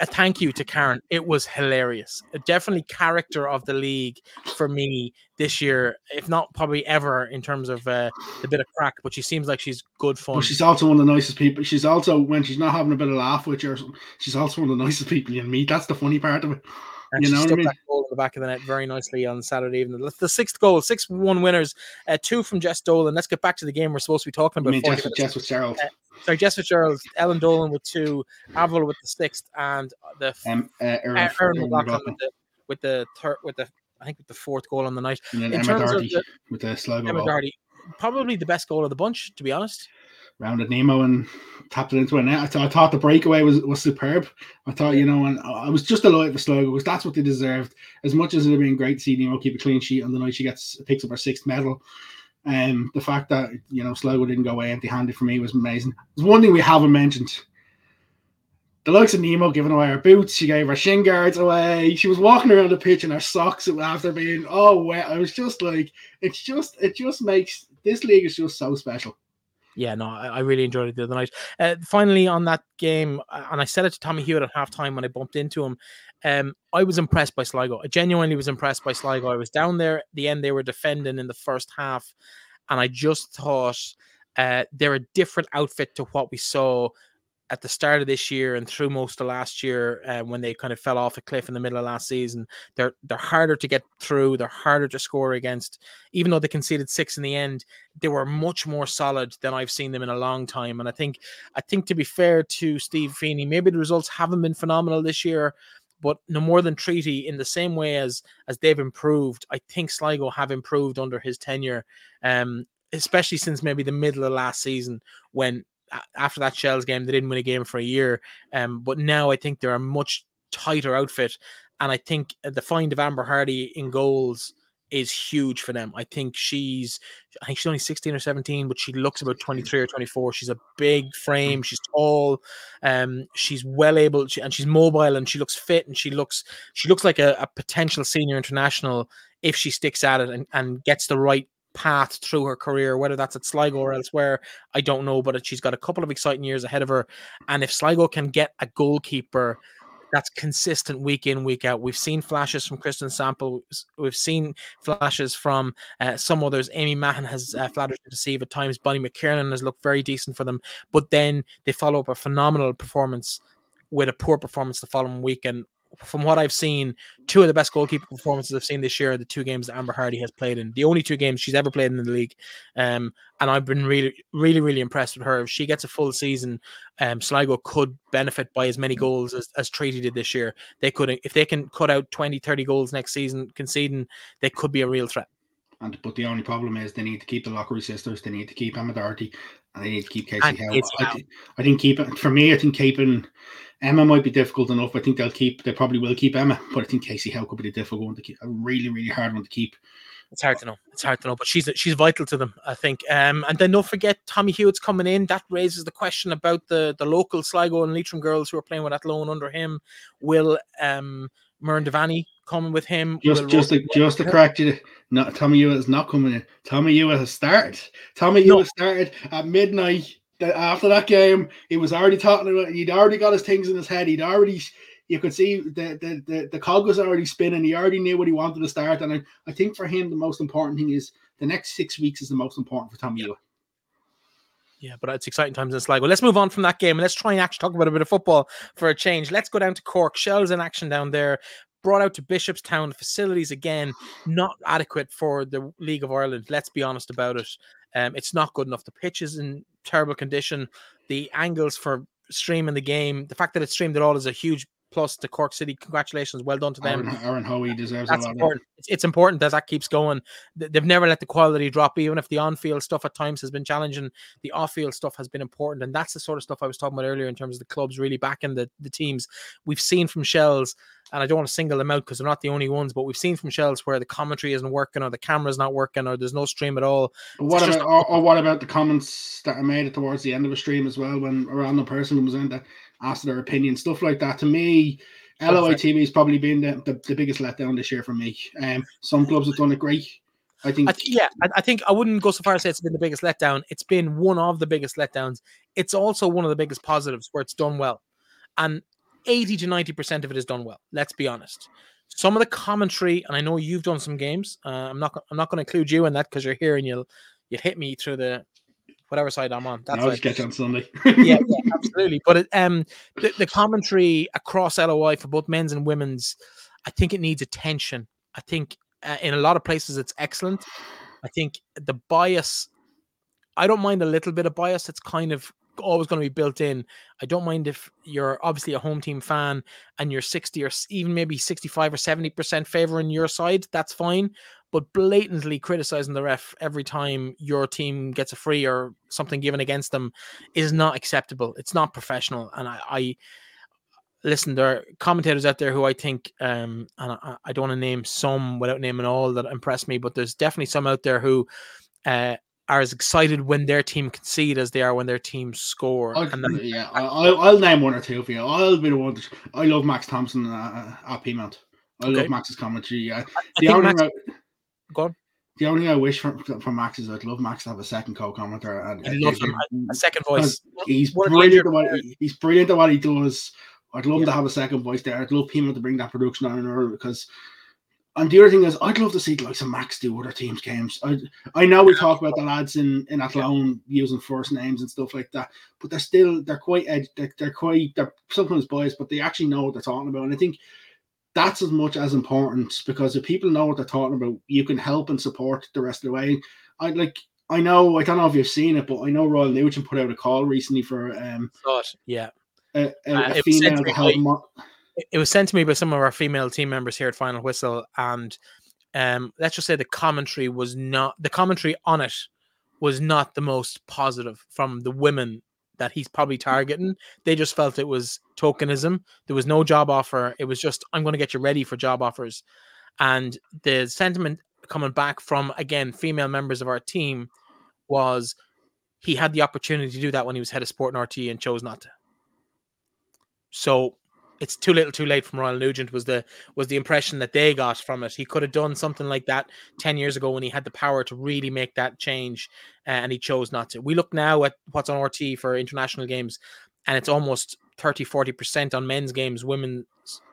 a thank you to Karen. It was hilarious. Definitely character of the league for me this year, if not probably ever in terms of uh, the bit of crack. But she seems like she's good fun. But she's also one of the nicest people. She's also when she's not having a bit of laugh with you, she's also one of the nicest people you meet. That's the funny part of it. And you know what I mean? That goal in the back of the net very nicely on Saturday evening. The sixth goal, six one winners, uh, two from Jess Dolan. Let's get back to the game we're supposed to be talking about. I mean, Jess, Jess Fitzgerald. Uh, sorry, Jess Fitzgerald, Ellen Dolan with two, Avril with the sixth, and the um, uh, Erin, uh, Erin McLaughlin with the with the third with the I think with the fourth goal on the night. And then In Emma Doherty the, with the Sligo Emma Doherty, probably the best goal of the bunch, to be honest rounded Nemo and tapped it into a net. I, th- I thought the breakaway was, was superb. I thought, you know, and I was just delighted for Sligo because that's what they deserved. As much as it would have been great to see Nemo keep a clean sheet on the night she gets picks up her sixth medal. And um, the fact that you know Sligo didn't go away empty-handed for me was amazing. There's one thing we haven't mentioned. The likes of Nemo giving away her boots, she gave her shin guards away. She was walking around the pitch in her socks after being oh wet. I was just like, it's just it just makes this league is just so special yeah, no, I, I, really enjoyed it the other night. Uh, finally, on that game, and I said it to Tommy Hewitt at halftime when I bumped into him. Um, I was impressed by Sligo. I genuinely was impressed by Sligo. I was down there at the end; they were defending in the first half, and I just thought uh, they're a different outfit to what we saw at the start of this year and through most of last year, uh, when they kind of fell off a cliff in the middle of last season, they're they're harder to get through. They're harder to score against. Even though they conceded six in the end, they were much more solid than I've seen them in a long time. And I think I think to be fair to Steve Feeney, maybe the results haven't been phenomenal this year, but no more than treaty in the same way as as they've improved i think sligo have improved under his tenure um especially since maybe the middle of last season when after that Shells game, they didn't win a game for a year. Um, but now I think they're a much tighter outfit, and I think the find of Amber Hardy in goals is huge for them. I think she's, I think she's only 16 or 17, but she looks about 23 or 24. She's a big frame. She's tall. Um, she's well able, she, and she's mobile, and she looks fit, and she looks, she looks like a, a potential senior international if she sticks at it and, and gets the right path through her career, whether that's at Sligo or elsewhere, I don't know. But she's got a couple of exciting years ahead of her. And if Sligo can get a goalkeeper that's consistent week in, week out, we've seen flashes from Kristen Sample, we've seen flashes from uh, some others. Amy Mahan has uh, flattered to deceive at times. Bonnie McKiernan has looked very decent for them, but then they follow up a phenomenal performance with a poor performance the following week. And from what I've seen, two of the best goalkeeper performances I've seen this year are the two games that Amber Hardy has played in. The only two games she's ever played in the league. Um, and I've been really, really, really impressed with her. If she gets a full season, um, Sligo could benefit by as many goals as, as Treaty did this year. They could, if they can cut out 20, 30 goals next season, conceding, they could be a real threat. And but the only problem is they need to keep the Lockery sisters, they need to keep Emma Doherty, and they need to keep Casey Howe. I, I think keeping for me, I think keeping Emma might be difficult enough. I think they'll keep. They probably will keep Emma, but I think Casey Howe could be a difficult one to keep. A really, really hard one to keep. It's hard to know. It's hard to know, but she's she's vital to them, I think. Um, and then don't forget Tommy Hewitt's coming in. That raises the question about the the local Sligo and Leitrim girls who are playing with that loan under him. Will um Muireann Devaney coming with him? Just just to, just to correct you, not Tommy Hewitt is not coming in. Tommy Hewitt has started. Tommy no. started at midnight after that game, he was already talking about. He'd already got his things in his head. He'd already, you could see the the the, the cog was already spinning. He already knew what he wanted to start. And I, I think for him, the most important thing is the next six weeks is the most important for Tommy yeah. Yeah, but it's exciting times in Sligo. Let's move on from that game and let's try and actually talk about a bit of football for a change. Let's go down to Cork. Shells in action down there. Brought out to Bishopstown. Facilities again not adequate for the League of Ireland. Let's be honest about it. Um, it's not good enough. The pitch is in terrible condition. The angles for streaming the game, the fact that it's streamed at all is a huge plus to Cork City. Congratulations, well done to them. Aaron, Aaron Hoey deserves That's important. It's, it's, important that that keeps going. They've never let the quality drop, even if the on-field stuff at times has been challenging. The off-field stuff has been important, and that's the sort of stuff I was talking about earlier in terms of the clubs really backing the the teams. We've seen from Shells, and I don't want to single them out because they're not the only ones, but we've seen from Shells where the commentary isn't working, or the camera's not working, or there's no stream at all. what about, or, or, what about the comments that are made towards the end of a stream as well when a random person was in that ask their opinion, stuff like that. To me, LOI TV has probably been the, the, the, biggest letdown this year for me. Um, some clubs have done it great. I think, I th- yeah, I, I, think I wouldn't go so far as to say it's been the biggest letdown. It's been one of the biggest letdowns. It's also one of the biggest positives where it's done well, and eighty to ninety percent of it is done well. Let's be honest. Some of the commentary, and I know you've done some games. Uh, I'm not. I'm not going to include you in that because you're here and you'll you'll hit me through the whatever side I'm on. That's I'll just catch on Sunday. yeah, yeah, absolutely. But it, um, the, the commentary across LOI for both men's and women's, I think it needs attention. I think uh, in a lot of places it's excellent. I think the bias, I don't mind a little bit of bias. It's kind of always going to be built in. I don't mind if you're obviously a home team fan and you're 60 or even maybe 65 or 70% favoring your side. That's fine but blatantly criticizing the ref every time your team gets a free or something given against them is not acceptable. It's not professional. And I, I listen, there are commentators out there who I think, um, and I, I don't want to name some without naming all that impress me, but there's definitely some out there who uh, are as excited when their team concede as they are when their team score. I'll, and then, yeah, I'll, I'll name one or two for you. I'll be the one. To, I love Max Thompson uh, at Peamount. I okay. love Max's commentary. Yeah, the only Max, Go on. The only thing I wish for, for Max is I'd love Max to have a second co-commentator and him, a second voice. He's what brilliant at what he, he's brilliant at what he does. I'd love yeah. to have a second voice there. I'd love him to bring that production on early because and the other thing is I'd love to see like some Max do other teams' games. I I know we talk about the lads in, in Athlone using first names and stuff like that, but they're still they're quite ed, they're, they're quite they're sometimes biased, but they actually know what they're talking about. And I think that's as much as important because if people know what they're talking about, you can help and support the rest of the way. I like I know I don't know if you've seen it, but I know Ryle Nugent put out a call recently for um yeah a, a, uh, a female to help. By, it was sent to me by some of our female team members here at Final Whistle, and um let's just say the commentary was not the commentary on it was not the most positive from the women that he's probably mm. targeting. They just felt it was tokenism. There was no job offer. It was just, I'm going to get you ready for job offers. And the sentiment coming back from, again, female members of our team was he had the opportunity to do that when he was head of sport in RT and chose not to. So it's too little too late from Ryle Nugent was the was the impression that they got from it. He could have done something like that 10 years ago when he had the power to really make that change uh, and he chose not to. We look now at what's on RT for international games and it's almost 30 40% on men's games women's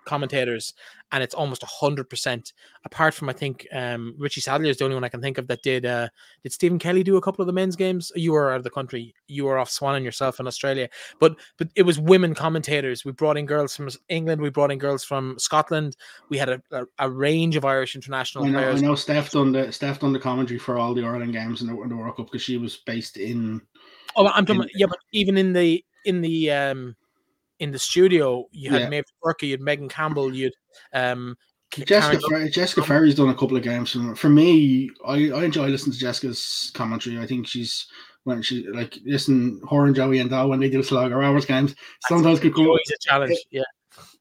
commentators and it's almost 100% apart from i think um, richie sadlier is the only one i can think of that did uh, did stephen kelly do a couple of the men's games? You were out of the country. You were off swanning yourself in australia. But but it was women commentators. We brought in girls from england. We brought in girls from scotland. We had a, a, a range of irish international I know, players. I know Steph done the Steph done the commentary for all the Ireland games in the, in the World Cup because she was based in oh i'm talking in- about, yeah but even in the in the um in the studio you had Yeah. Maeve you had Megan Campbell, you'd um Jessica, Fer- Jessica Ferry's done a couple of games. For, for me, I, I enjoy listening to Jessica's commentary. I think she's when she like listen her and Joey and Dal when they do Sligo Hours games. Sometimes could go. always a challenge. Yeah,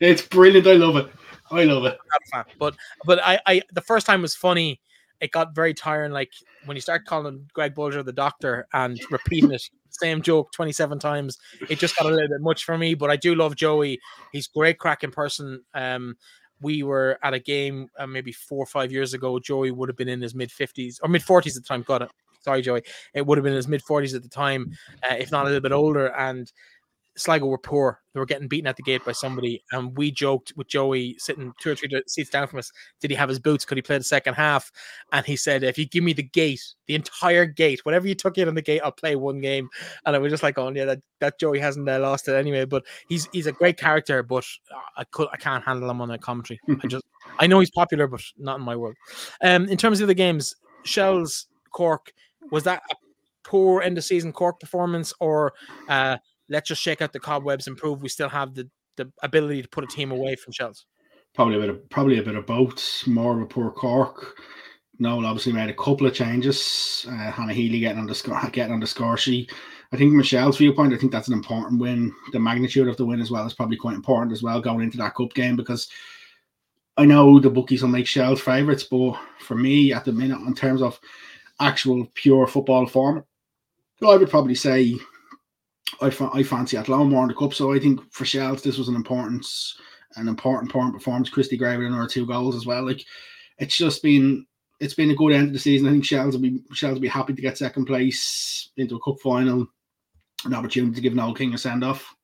It's brilliant. I love it. I love it. not a fan. But but I, I the first time was funny. It got very tiring. Like when you start calling Greg Bolger the doctor and repeating it, same joke 27 times, it just got a little bit much for me. But I do love Joey. He's great crack in person. Um, we were at a game uh, maybe four or five years ago. Joey would have been in his mid 50s or mid 40s at the time. Got it. Sorry, Joey. It would have been in his mid 40s at the time, uh, if not a little bit older. And Sligo were poor. They were getting beaten at the gate by somebody, and we joked with Joey sitting two or three seats down from us. Did he have his boots? Could he play the second half? And he said, "If you give me the gate, the entire gate, whatever you took in on the gate, I'll play one game." And I was just like, "Oh yeah, that, that Joey hasn't uh, lost it anyway." But he's he's a great character, but I could I can't handle him on a commentary. I just I know he's popular, but not in my world. Um, in terms of the games, Shells Cork was that a poor end of season Cork performance, or uh, let's just shake out the cobwebs and prove we still have the, the ability to put a team away from Shells. Probably a bit of probably a bit of both. More of a poor Cork. Noel obviously made a couple of changes. Uh, Hannah Healy getting on the score, getting on the score sheet. I think Michelle's viewpoint. I think that's an important win. The magnitude of the win as well is probably quite important as well going into that cup game because I know the bookies will make Shell's favourites, but for me at the minute, in terms of actual pure football form, I would probably say I, fa- I fancy Athlone more in the cup. So I think for Shells this was an important an important important performance. Christy Gray with another two goals as well. Like it's just been it's been a good end of the season. I think Shells will be Shells will be happy to get second place into a cup final. An opportunity to give Noel King a send off.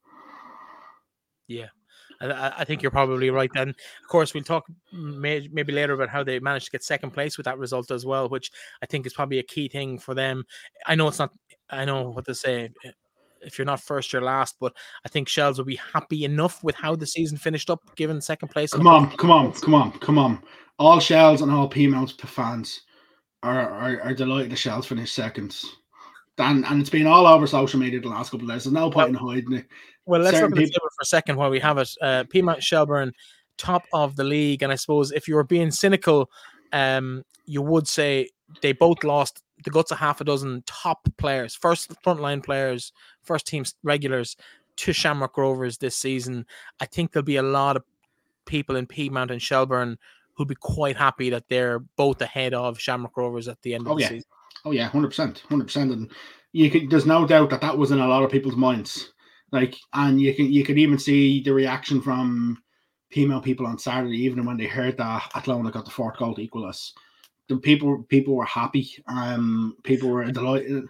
Yeah, I, I think you're probably right. Then, of course, we'll talk may, maybe later about how they managed to get second place with that result as well, which I think is probably a key thing for them. I know it's not. I know what to say. If you're not first, you're last. But I think Shells will be happy enough with how the season finished up, given second place. Come on, come on, come on, come on. All Shells and all Peamounts fans are, are, are delighted the Shells finished seconds. And, and it's been all over social media the last couple of days. There's no point in hiding it. Well, let's certain look at the table for a second while we have it. Uh, Peamount Shelbourne, top of the league, and I suppose if you were being cynical, um, you would say they both lost the guts of half a dozen top players, first frontline players, first team regulars to Shamrock Rovers this season. I think there'll be a lot of people in Peamount and Shelbourne who'll be quite happy that they're both ahead of Shamrock Rovers at the end of Oh, the yeah. season. Oh yeah, hundred percent, hundred percent, and you can. There's no doubt that that was in a lot of people's minds. Like, and you can you can even see the reaction from female people on Saturday evening when they heard that Athlone got the fourth goal to equal us. The people people were happy. Um, people were delighted.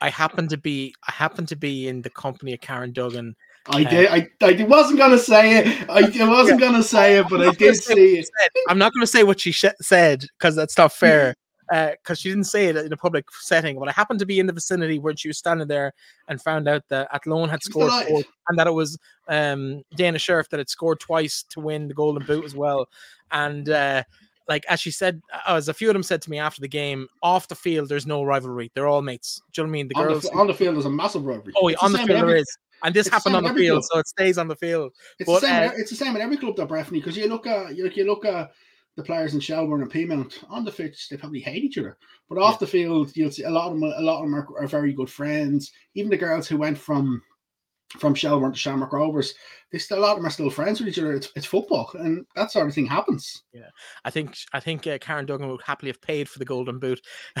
I happened to be I happen to be in the company of Karen Duggan I did. I, I wasn't gonna say it. I, I wasn't gonna say it, but I did see it. I'm not going to say what she sh- said because that's not fair. Because she didn't say it in a public setting, but I happened to be in the vicinity where she was standing there and found out that Athlone had scored four, and that it was um, Dana Scheriff that had scored twice to win the Golden Boot as well. And uh, like as she said, as a few of them said to me after the game, off the field there's no rivalry; they're all mates. Do you know what I mean? The On girls. the, on the field, there's a massive rivalry. oh, yeah, It's the on the same field every- is, and this happened on the field, club. so it stays on the field. It's But, the same. uh, it's the same in every club, though, Breifne, because you look at you, you look at the players in Shelbourne and Peamount on the pitch, they probably hate each other, but off the field, you'll see a lot of them. A lot of them are, are very good friends. Even the girls who went from from Shelbourne to Shamrock Rovers, they a lot of them are still friends with each other. It's, it's football, and that sort of thing happens. Yeah, I think I think uh, Karen Duggan would happily have paid for the Golden Boot.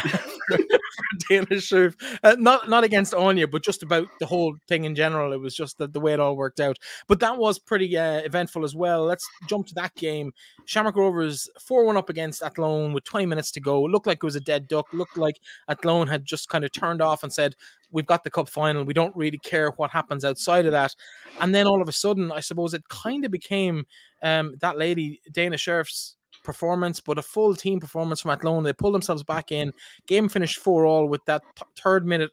Uh, not not against Áine, but just about the whole thing in general. It was just the, the way it all worked out. But that was pretty uh, eventful as well. Let's jump to that game. Shamrock Rovers 4 1 up against Athlone with 20 minutes to go. Looked like it was a dead duck. Looked like Athlone had just kind of turned off and said, We've got the cup final. We don't really care what happens outside of that. And then all of a sudden, I suppose it kind of became um, that lady, Dana Scheriff's performance, but a full team performance from Athlone. They pulled themselves back in. Game finished 4 all with that third minute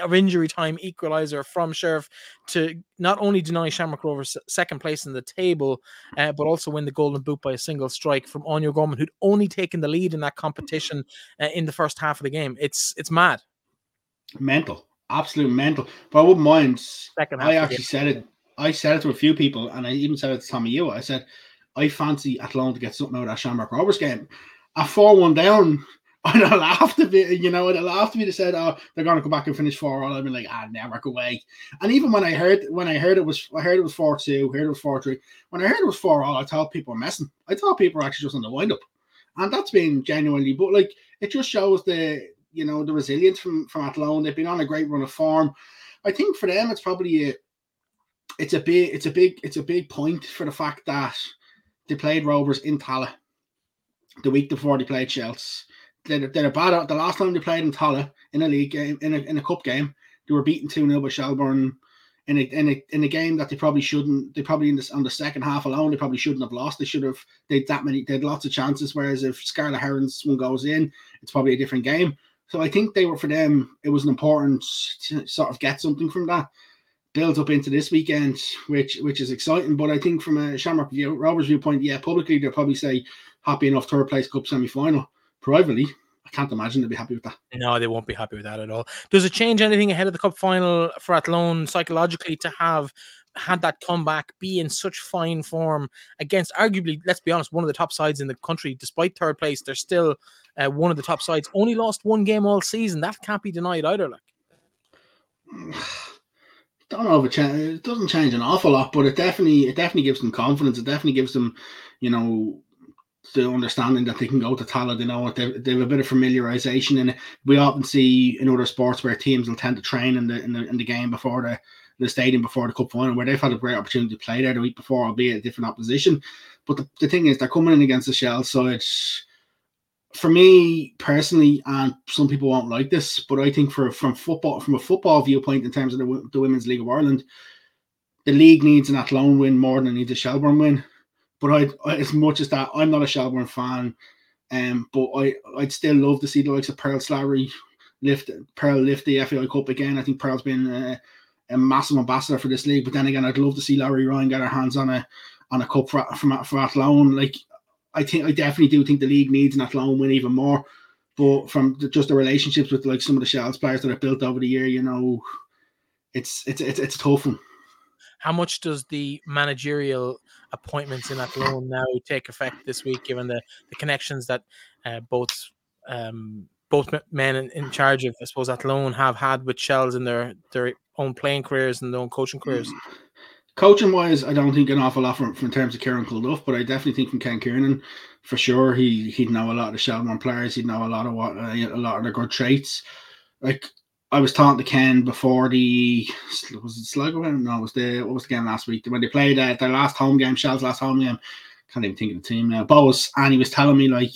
of injury time equalizer from Scheriff to not only deny Shamrock Rovers second place in the table, uh, but also win the Golden Boot by a single strike from Áine O'Gorman, who'd only taken the lead in that competition uh, in the first half of the game. It's it's mad, mental, absolute mental. But I wouldn't mind. Second I actually said it. I said it to a few people, and I even said it to Tommy you. I said I fancy Athlone to get something out of that Shamrock Rovers game. A 4 1 down, I'd have laughed a bit, you know, I'd have laughed if they said, oh, they're going to come back and finish 4 all. I'd be like, ah, never go away. And even when I heard, when I heard it was, I heard it was 4 2, heard it was 4 3. When I heard it was 4 all, I thought people were messing. I thought people were actually just on the wind up. And that's been genuinely, but like, it just shows the, you know, the resilience from, from Athlone. They've been on a great run of form. I think for them, it's probably a, it's a big, it's a big, it's a big point for the fact that they played Rovers in Tallaght the week before they played Shels. They're, they're bad. The last time they played in Tallaght in a league game, in a, in a cup game, they were beaten 2 0 by Shelbourne in a, in a in a game that they probably shouldn't. They probably in this on the second half alone, they probably shouldn't have lost. They should have. They that many. They had lots of chances. Whereas if Scarlett Herons one goes in, it's probably a different game. So I think they were for them. It was an important to sort of get something from that built up into this weekend, which which is exciting. But I think from a Shamrock view, Robert's viewpoint, yeah, publicly they'll probably say happy enough third place cup semi final. Privately, I can't imagine they'll be happy with that. No, they won't be happy with that at all. Does it change anything ahead of the cup final for Athlone psychologically to have had that comeback, be in such fine form against arguably, let's be honest, one of the top sides in the country, despite third place, they're still uh, one of the top sides. Only lost one game all season. That can't be denied either. Like don't know if it, it doesn't change an awful lot, but it definitely it definitely gives them confidence. It definitely gives them, you know, the understanding that they can go to Tallaght. They know they, they have a bit of familiarization, and we often see in other sports where teams will tend to train in the in the, in the game before the the stadium before the cup final, where they've had a great opportunity to play there the week before, albeit a different opposition. But the, the thing is, they're coming in against the Shell side for me personally, and some people won't like this, but I think for from football, from a football viewpoint, in terms of the, the Women's League of Ireland, the league needs an Athlone win more than it needs a Shelbourne win. But I, as much as that, I'm not a Shelbourne fan, um, but I, I'd still love to see the likes of Pearl Slattery lift Pearl lift the FAI Cup again. I think Pearl's been a, a massive ambassador for this league. But then again, I'd love to see Laurie Ryan get her hands on a on a cup for for, for Athlone. Like I think I definitely do think the league needs an Athlone win even more. But from the, just the relationships with like some of the Shells players that are built over the year, you know, it's it's it's it's tough one. How much does the managerial appointments in Athlone now take effect this week, given the, the connections that uh, both um, both men in, in, charge of, I suppose, Athlone have had with Shells in their their own playing careers and their own coaching careers? Mm. Coaching wise, I don't think an awful lot from, from terms of Kieran Clodagh, but I definitely think from Ken Kiernan, for sure, he he'd know a lot of the Shelbourne players. He'd know a lot of what uh, a lot of the good traits. Like I was talking to Ken before the was it Sligo? No, it was the what was the game last week when they played uh, their last home game, Shell's last home game. Can't even think of the team now. Bohs, and he was telling me like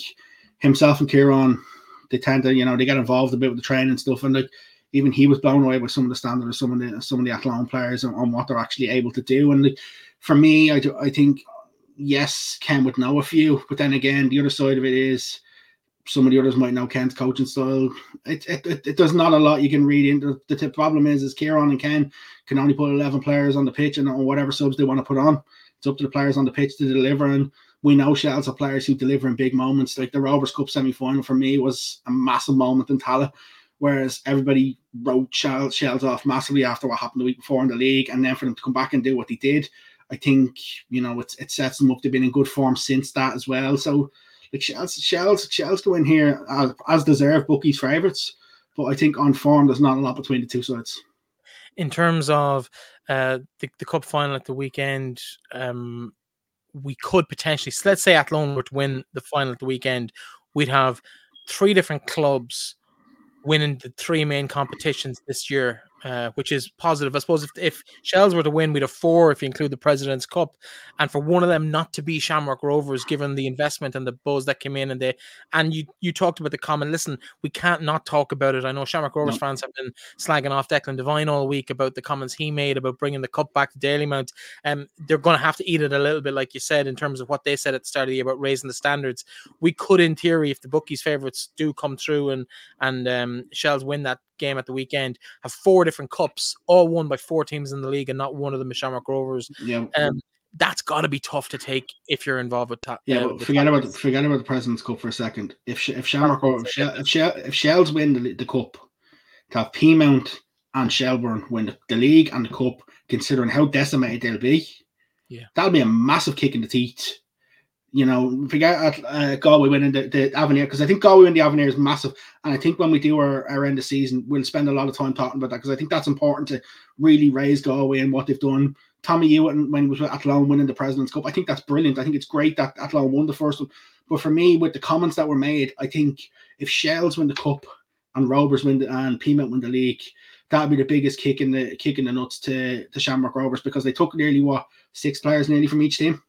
himself and Kieran, they tend to you know they get involved a bit with the training and stuff, and like even he was blown away with some of the standard of some of the some of the Athlone players and on what they're actually able to do. And like, for me, I, I think yes, Ken would know a few, but then again, the other side of it is some of the others might know Ken's coaching style. It, it, it, it there's not a lot you can read into. The, the problem is, is Kieran and Ken can only put 11 players on the pitch and on whatever subs they want to put on. It's up to the players on the pitch to deliver. And we know Shells are players who deliver in big moments. Like the Rovers Cup semi final for me was a massive moment in Tallaght whereas everybody wrote Shells, Shells off massively after what happened the week before in the league, and then for them to come back and do what they did, I think you know it, it sets them up. They've been in good form since that as well. So like Shells, Shells, Shells go in here as, as deserved bookies favourites, but I think on form there's not a lot between the two sides. In terms of uh, the, the cup final at the weekend, um, we could potentially, so let's say Athlone were to win the final at the weekend, we'd have three different clubs winning the three main competitions this year uh, which is positive. I suppose if, if Shells were to win, we'd have four if you include the President's Cup, and for one of them not to be Shamrock Rovers, given the investment and the buzz that came in, and they and you you talked about the comment. Listen, we can't not talk about it. I know Shamrock Rovers no. fans have been slagging off Declan Devine all week about the comments he made about bringing the cup back to Dalymount. and um, they're going to have to eat it a little bit, like you said, in terms of what they said at the start of the year about raising the standards. We could, in theory, if the bookies' favourites do come through and and um, Shells win that game at the weekend, have four different cups, all won by four teams in the league, and not one of them is Shamrock Rovers. Yeah. Um, that's got to be tough to take if you're involved with. Ta- yeah, uh, forget about forget about the Presidents Cup for a second. If if Shamrock if, if, Shell, if Shells win the, the cup, to have Peamount and Shelbourne win the, the league and the cup, considering how decimated they'll be, yeah, that'll be a massive kick in the teeth you know, forget uh, Galway winning the, the Avenir because I think Galway winning the Avenir is massive. And I think when we do our, our end of season, we'll spend a lot of time talking about that because I think that's important to really raise Galway and what they've done. Tommy Hewitt, when he was with Athlone winning the President's Cup, I think that's brilliant. I think it's great that Athlone won the first one. But for me, with the comments that were made, I think if Shells win the cup and Rovers win the, and Peamount win the league, that'd be the biggest kick in the kick in the nuts to, to Shamrock Rovers because they took nearly what six players nearly from each team.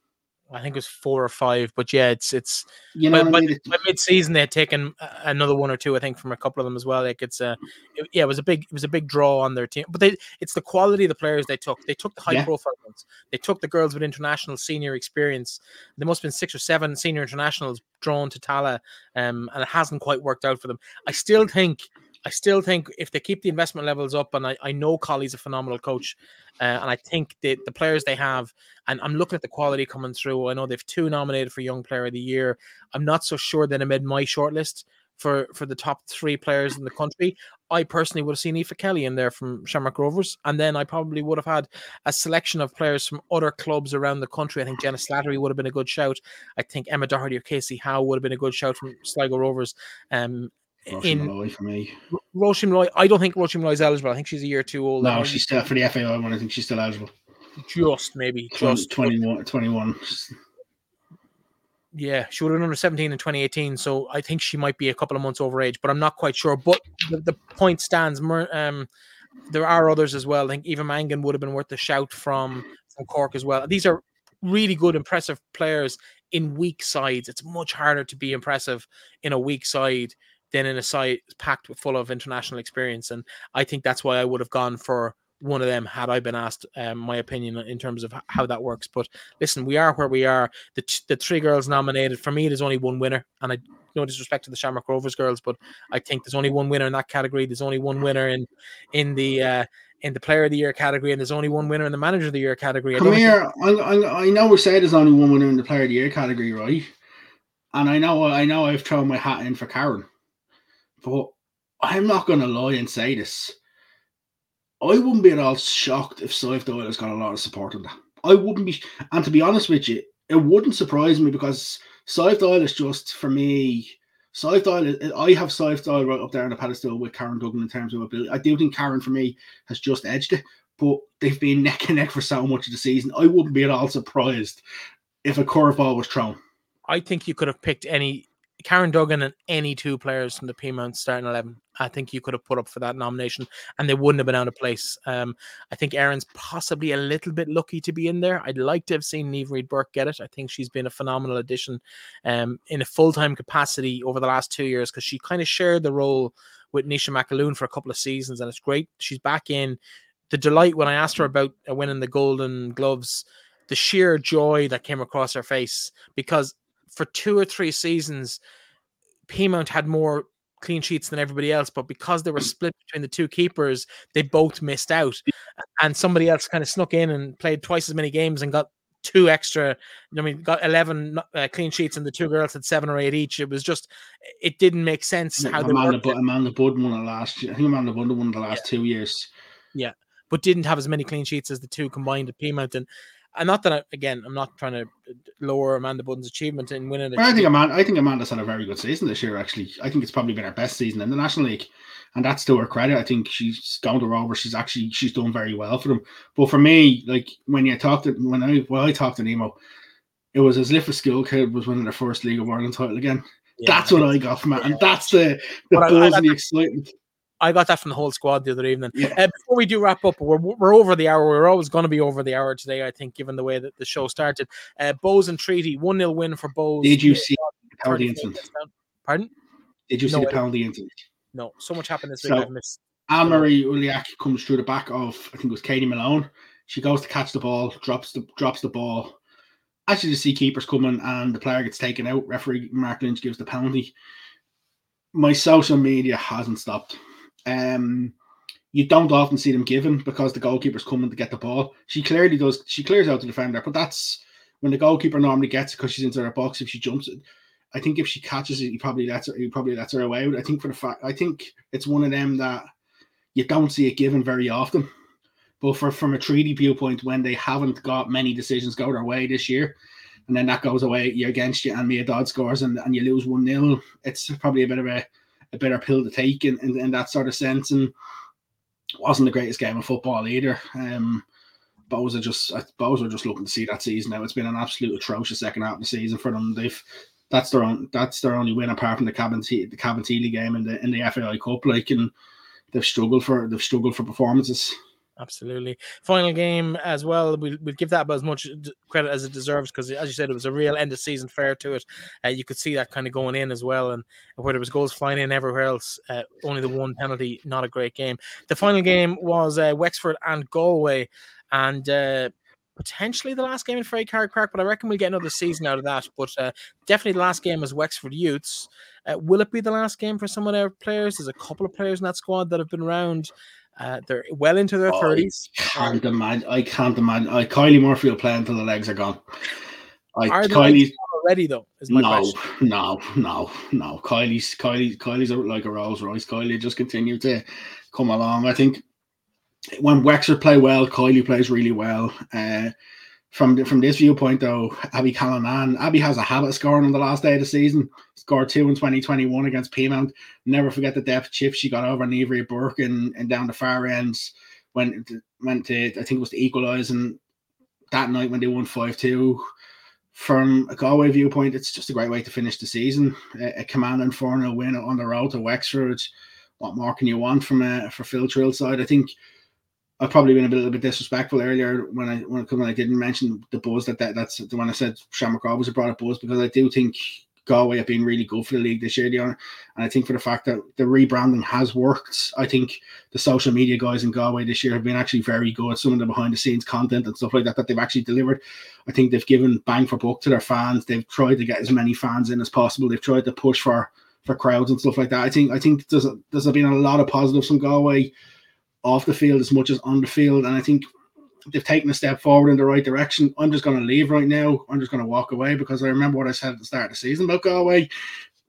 I think it was four or five, but yeah, it's it's you know by, by, by mid-season they had taken another one or two, I think, from a couple of them as well. Like it's a it, yeah, it was a big it was a big draw on their team, but they it's the quality of the players they took. They took the high-profile ones. They took the girls with international senior experience. There must have been six or seven senior internationals drawn to Tallaght, um, and it hasn't quite worked out for them. I still think I still think if they keep the investment levels up, and I, I know Collie's a phenomenal coach, uh, and I think that the players they have, and I'm looking at the quality coming through. I know they've two nominated for Young Player of the Year. I'm not so sure that made my shortlist for for the top three players in the country. I personally would have seen Aoife Kelly in there from Shamrock Rovers, and then I probably would have had a selection of players from other clubs around the country. I think Jenna Slattery would have been a good shout. I think Emma Doherty or Casey Howe would have been a good shout from Sligo Rovers. Um, in Molloy for me. Roisin Molloy, I don't think Roisin Molloy is eligible. I think she's a year too old. No, she's still for the FAI one. I think she's still eligible. Just maybe 20, just 21, 21. Yeah, she would have been under 17 in 2018, so I think she might be a couple of months over age, but I'm not quite sure. But the, the point stands. Um, there are others as well. I think Eva Mangan would have been worth a shout from from Cork as well. These are really good, impressive players in weak sides. It's much harder to be impressive in a weak side than in a site packed with full of international experience. And I think that's why I would have gone for one of them had I been asked um, my opinion in terms of how that works. But listen, we are where we are. The, t- the three girls nominated for me, there's only one winner, and I no disrespect to the Shamrock Rovers girls, but I think there's only one winner in that category. There's only one winner in in the uh, in the Player of the Year category, and there's only one winner in the Manager of the Year category. Come here, I, I, I know we say there's only one winner in the Player of the Year category, right? And I know I know I've thrown my hat in for Karen. But I'm not going to lie and say this. I wouldn't be at all shocked if Sadhbh Doyle has got a lot of support on that. I wouldn't be, and to be honest with you, it wouldn't surprise me because Sadhbh Doyle is just for me. Sadhbh Doyle, I have Sadhbh Doyle right up there on the pedestal with Karen Duggan in terms of ability. I do think Karen for me has just edged it, but they've been neck and neck for so much of the season. I wouldn't be at all surprised if a curveball was thrown. I think you could have picked any Karen Duggan and any two players from the Peamount starting 11, I think you could have put up for that nomination and they wouldn't have been out of place. Um, I think Erin's possibly a little bit lucky to be in there. I'd like to have seen Niamh Reid Burke get it. I think she's been a phenomenal addition um, in a full time capacity over the last two years because she kind of shared the role with Naoisha McAloon for a couple of seasons and it's great. She's back in. The delight when I asked her about winning the Golden Gloves, the sheer joy that came across her face because for two or three seasons, Peamount had more clean sheets than everybody else, but because they were split between the two keepers, they both missed out. And somebody else kind of snuck in and played twice as many games and got two extra. I mean, got eleven uh, clean sheets, and the two girls had seven or eight each. It was just, it didn't make sense how Amanda, they Amanda Budd won the last. I think Amanda Budd won the last yeah. two years. Yeah, but didn't have as many clean sheets as the two combined at Peamount, and and not that I, again, I'm not trying to lower Amanda Budden's achievement in winning. I think Amanda, I think Amanda's had a very good season this year. Actually, I think it's probably been her best season in the National League, and that's to her credit. I think she's gone to Rover. She's actually she's done very well for them. But for me, like when you talked to when I when I talked to Nemo, it was as if a school kid was winning their first League of Ireland title again. Yeah, that's what I got from it, and that's the the buzz and the excitement. I got that from the whole squad the other evening. Yeah. Uh, before we do wrap up, we're, we're over the hour. We're always going to be over the hour today, I think, given the way that the show started. Uh, Bohs and Treaty, 1 0 win for Bohs. Did you see the 34 penalty incident? Pardon? Did you see No, the penalty incident? No, so much happened this week. So- I've missed. Anne Marie Uliak comes through the back of I think it was Katie Malone. She goes to catch the ball, drops the drops the ball. Actually, the see keepers coming and the player gets taken out. Referee Mark Lynch gives the penalty. My social media hasn't stopped. Um, you don't often see them given because the goalkeeper's coming to get the ball. She clearly does. She clears out the defender, but that's when the goalkeeper normally gets it because she's into her box. If she jumps it, I think if she catches it, he probably lets her. He probably lets her away. I think for the fact, I think it's one of them that you don't see it given very often. But for from a treaty viewpoint, when they haven't got many decisions go their way this year, and then that goes away you're against you, and Mia Dodd scores and, and you lose one 0 it's probably a bit of a, a bitter pill to take in, in, in that sort of sense. And wasn't the greatest game of football either. Um, Bohs are just Bohs are just looking to see that season now. It's been an absolute atrocious second half of the season for them. They've that's their own that's their only win apart from the Cabin the Cabinteely game in the in the FAI Cup. Like and they've struggled for they've struggled for performances. Absolutely. Final game as well. We'll, we'll give that about as much credit as it deserves because, as you said, it was a real end of season fair to it. Uh, you could see that kind of going in as well. And where there was goals flying in everywhere else, uh, only the one penalty, not a great game. The final game was uh, Wexford and Galway. And uh, potentially the last game in Ferrycarrig Park, but I reckon we'll get another season out of that. But uh, definitely the last game was Wexford Youths. Uh, will it be the last game for some of their players? There's a couple of players in that squad that have been around. Uh, they're well into their Oh, thirties. Can't imagine. I can't imagine. I Kylie Murphy will play until the legs are gone. I Are Kylie's already though? Is my no, question. no, no, no. Kylie's Kylie Kylie's like a Rolls Royce. Kylie just continue to come along. I think when Wexford play well, Kylie plays really well. Uh, from the- from this viewpoint, though, Abby Callanan, Abby has a habit scoring on the last day of the season. Scored two in 2021 against Peamount. Never forget the depth chip she got over Niamh Reid Burke and, and down the far ends when it went to I think it was to equalise and that night when they won five two. From a Galway viewpoint, it's just a great way to finish the season. A, a commanding 4 0 win on the road to Wexford. What more can you want from a for Phil Trill side? I think I've probably been a little bit disrespectful earlier when I when, when I didn't mention the buzz that, that that's the one I said Shamrock Rovers have brought a buzz because I do think Galway have been really good for the league this year. And I think for the fact that the rebranding has worked, I think the social media guys in Galway this year have been actually very good. Some of the behind the scenes content and stuff like that that they've actually delivered. I think they've given bang for buck to their fans. They've tried to get as many fans in as possible. They've tried to push for for crowds and stuff like that. I think I think there's a, there's been a lot of positives from Galway off the field as much as on the field, and I think they've taken a step forward in the right direction. I'm just going to leave right now. I'm just going to walk away because I remember what I said at the start of the season about Galway.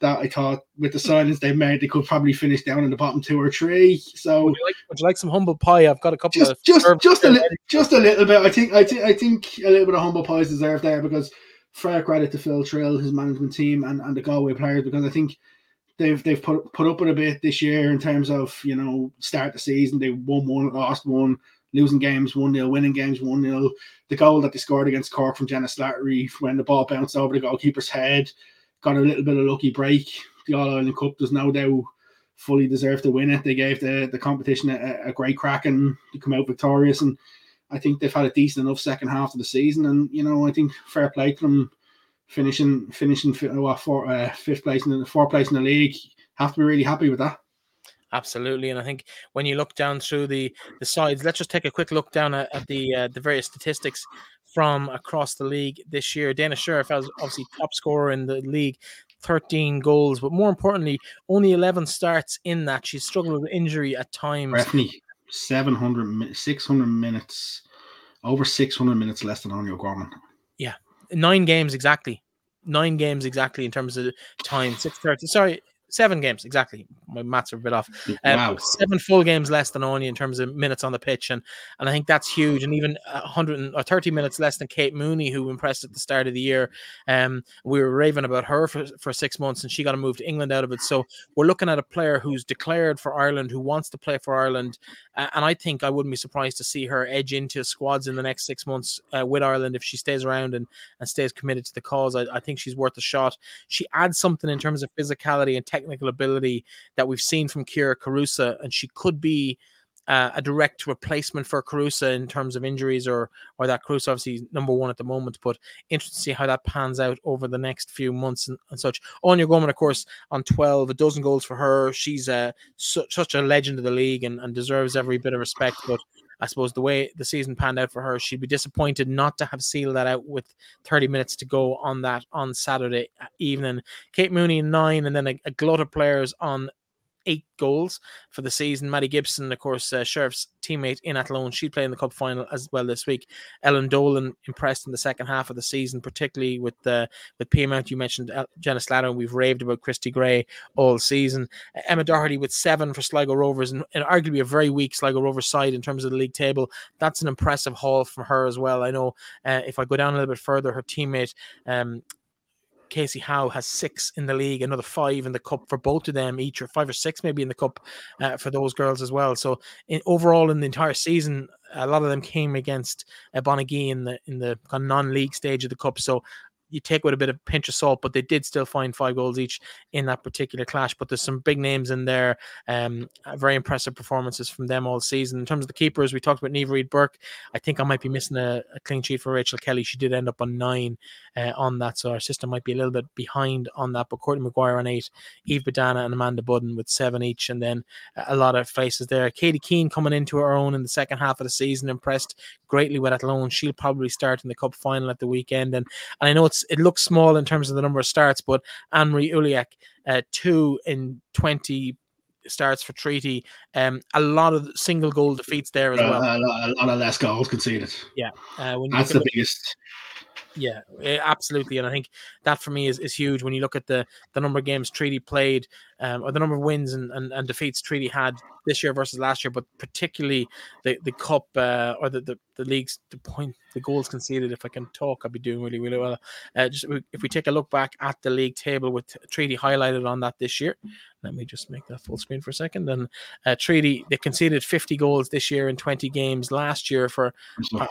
That I thought with the signings they've made, they could probably finish down in the bottom two or three. So Would you like, would you like some humble pie? I've got a couple just of just just a little just a little bit. I think I think I think a little bit of humble pie is deserved there because fair credit to Phil Trill, his management team, and, and the Galway players because I think they've they've put put up with a bit this year in terms of you know start the season they won one, lost one, losing games one 0 winning games one 0 The goal that they scored against Cork from Jenna Slattery when the ball bounced over the goalkeeper's head, got a little bit of lucky break. The All Ireland Cup does no doubt fully deserve to win it. They gave the the competition a, a great crack and to come out victorious. And I think they've had a decent enough second half of the season. And you know, I think fair play to them finishing finishing for uh, fifth place in the fourth place in the league. Have to be really happy with that. Absolutely, and I think when you look down through the the sides, let's just take a quick look down at, at the uh, the various statistics from across the league this year. Dana Scheriff has obviously top scorer in the league, 13 goals, but more importantly, only 11 starts in that. She's struggled with injury at times. Breifne, 700, 600 minutes, over 600 minutes less than Áine O'Gorman. Nine games exactly. Nine games exactly in terms of time. Six thirty. Sorry, seven games exactly. My maths are a bit off. Um, wow. seven full games less than Áine in terms of minutes on the pitch, and and I think that's huge. And even a hundred or thirty minutes less than Kate Mooney, who impressed at the start of the year. Um, we were raving about her for, for six months, and she got to move to England out of it. So we're looking at a player who's declared for Ireland, who wants to play for Ireland, uh, and I think I wouldn't be surprised to see her edge into squads in the next six months uh, with Ireland if she stays around and and stays committed to the cause. I, I think she's worth a shot. She adds something in terms of physicality and technical ability that we've seen from Kyra Carusa, and she could be uh, a direct replacement for Carusa in terms of injuries, or or that Carusa obviously number one at the moment. But interesting to see how that pans out over the next few months and, and such. Áine O'Gorman, of course, on twelve, a dozen goals for her. She's uh, su- such a legend of the league and, and deserves every bit of respect. But I suppose the way the season panned out for her, she'd be disappointed not to have sealed that out with 30 minutes to go on that on Saturday evening. Kate Mooney nine, and then a, a glut of players on eight goals for the season. Maddie Gibson, of course, uh, Scheriff's teammate in Athlone, she played in the cup final as well this week. Ellen Dolan impressed in the second half of the season, particularly with uh, with Peamount. You mentioned uh, Jenna Slatter, and we've raved about Christy Gray all season. Emma Doherty with seven for Sligo Rovers, and, and arguably a very weak Sligo Rovers side in terms of the league table. That's an impressive haul from her as well. I know uh, if I go down a little bit further, her teammate um, Casey Howe has six in the league, another five in the cup for both of them each, or five or six maybe in the cup uh, for those girls as well. So in, overall, in the entire season, a lot of them came against uh, in the in the non-league stage of the cup. So you take with a bit of pinch of salt, but they did still find five goals each in that particular clash. But there's some big names in there. Um, uh, very impressive performances from them all season. In terms of the keepers, we talked about Niamh Reid Burke. I think I might be missing a, a, clean sheet for Rachel Kelly. She did end up on nine uh, on that, so our system might be a little bit behind on that. But Courtney McGuire on eight, Eve Badana and Amanda Budden with seven each, and then a lot of faces there. Katie Keane coming into her own in the second half of the season, impressed greatly with that loan. She'll probably start in the cup final at the weekend, and, and I know it's it looks small in terms of the number of starts, but Anne Marie Uliak, uh, two in 20 starts for Treaty. Um, a lot of single goal defeats there as well. A lot, a lot, of less goals conceded. Yeah, uh, that's the biggest. Yeah, eh, absolutely, and I think that for me is, is huge when you look at the the number of games Treaty played, um, or the number of wins and, and, and defeats Treaty had this year versus last year, but particularly the the cup uh, or the, the the league's the point the goals conceded. If I can talk, I'll be doing really really well. Uh, just if we take a look back at the league table with Treaty highlighted on that this year, let me just make that full screen for a second. And uh, Treaty they conceded 50 goals this year in 20 games. Last year for uh,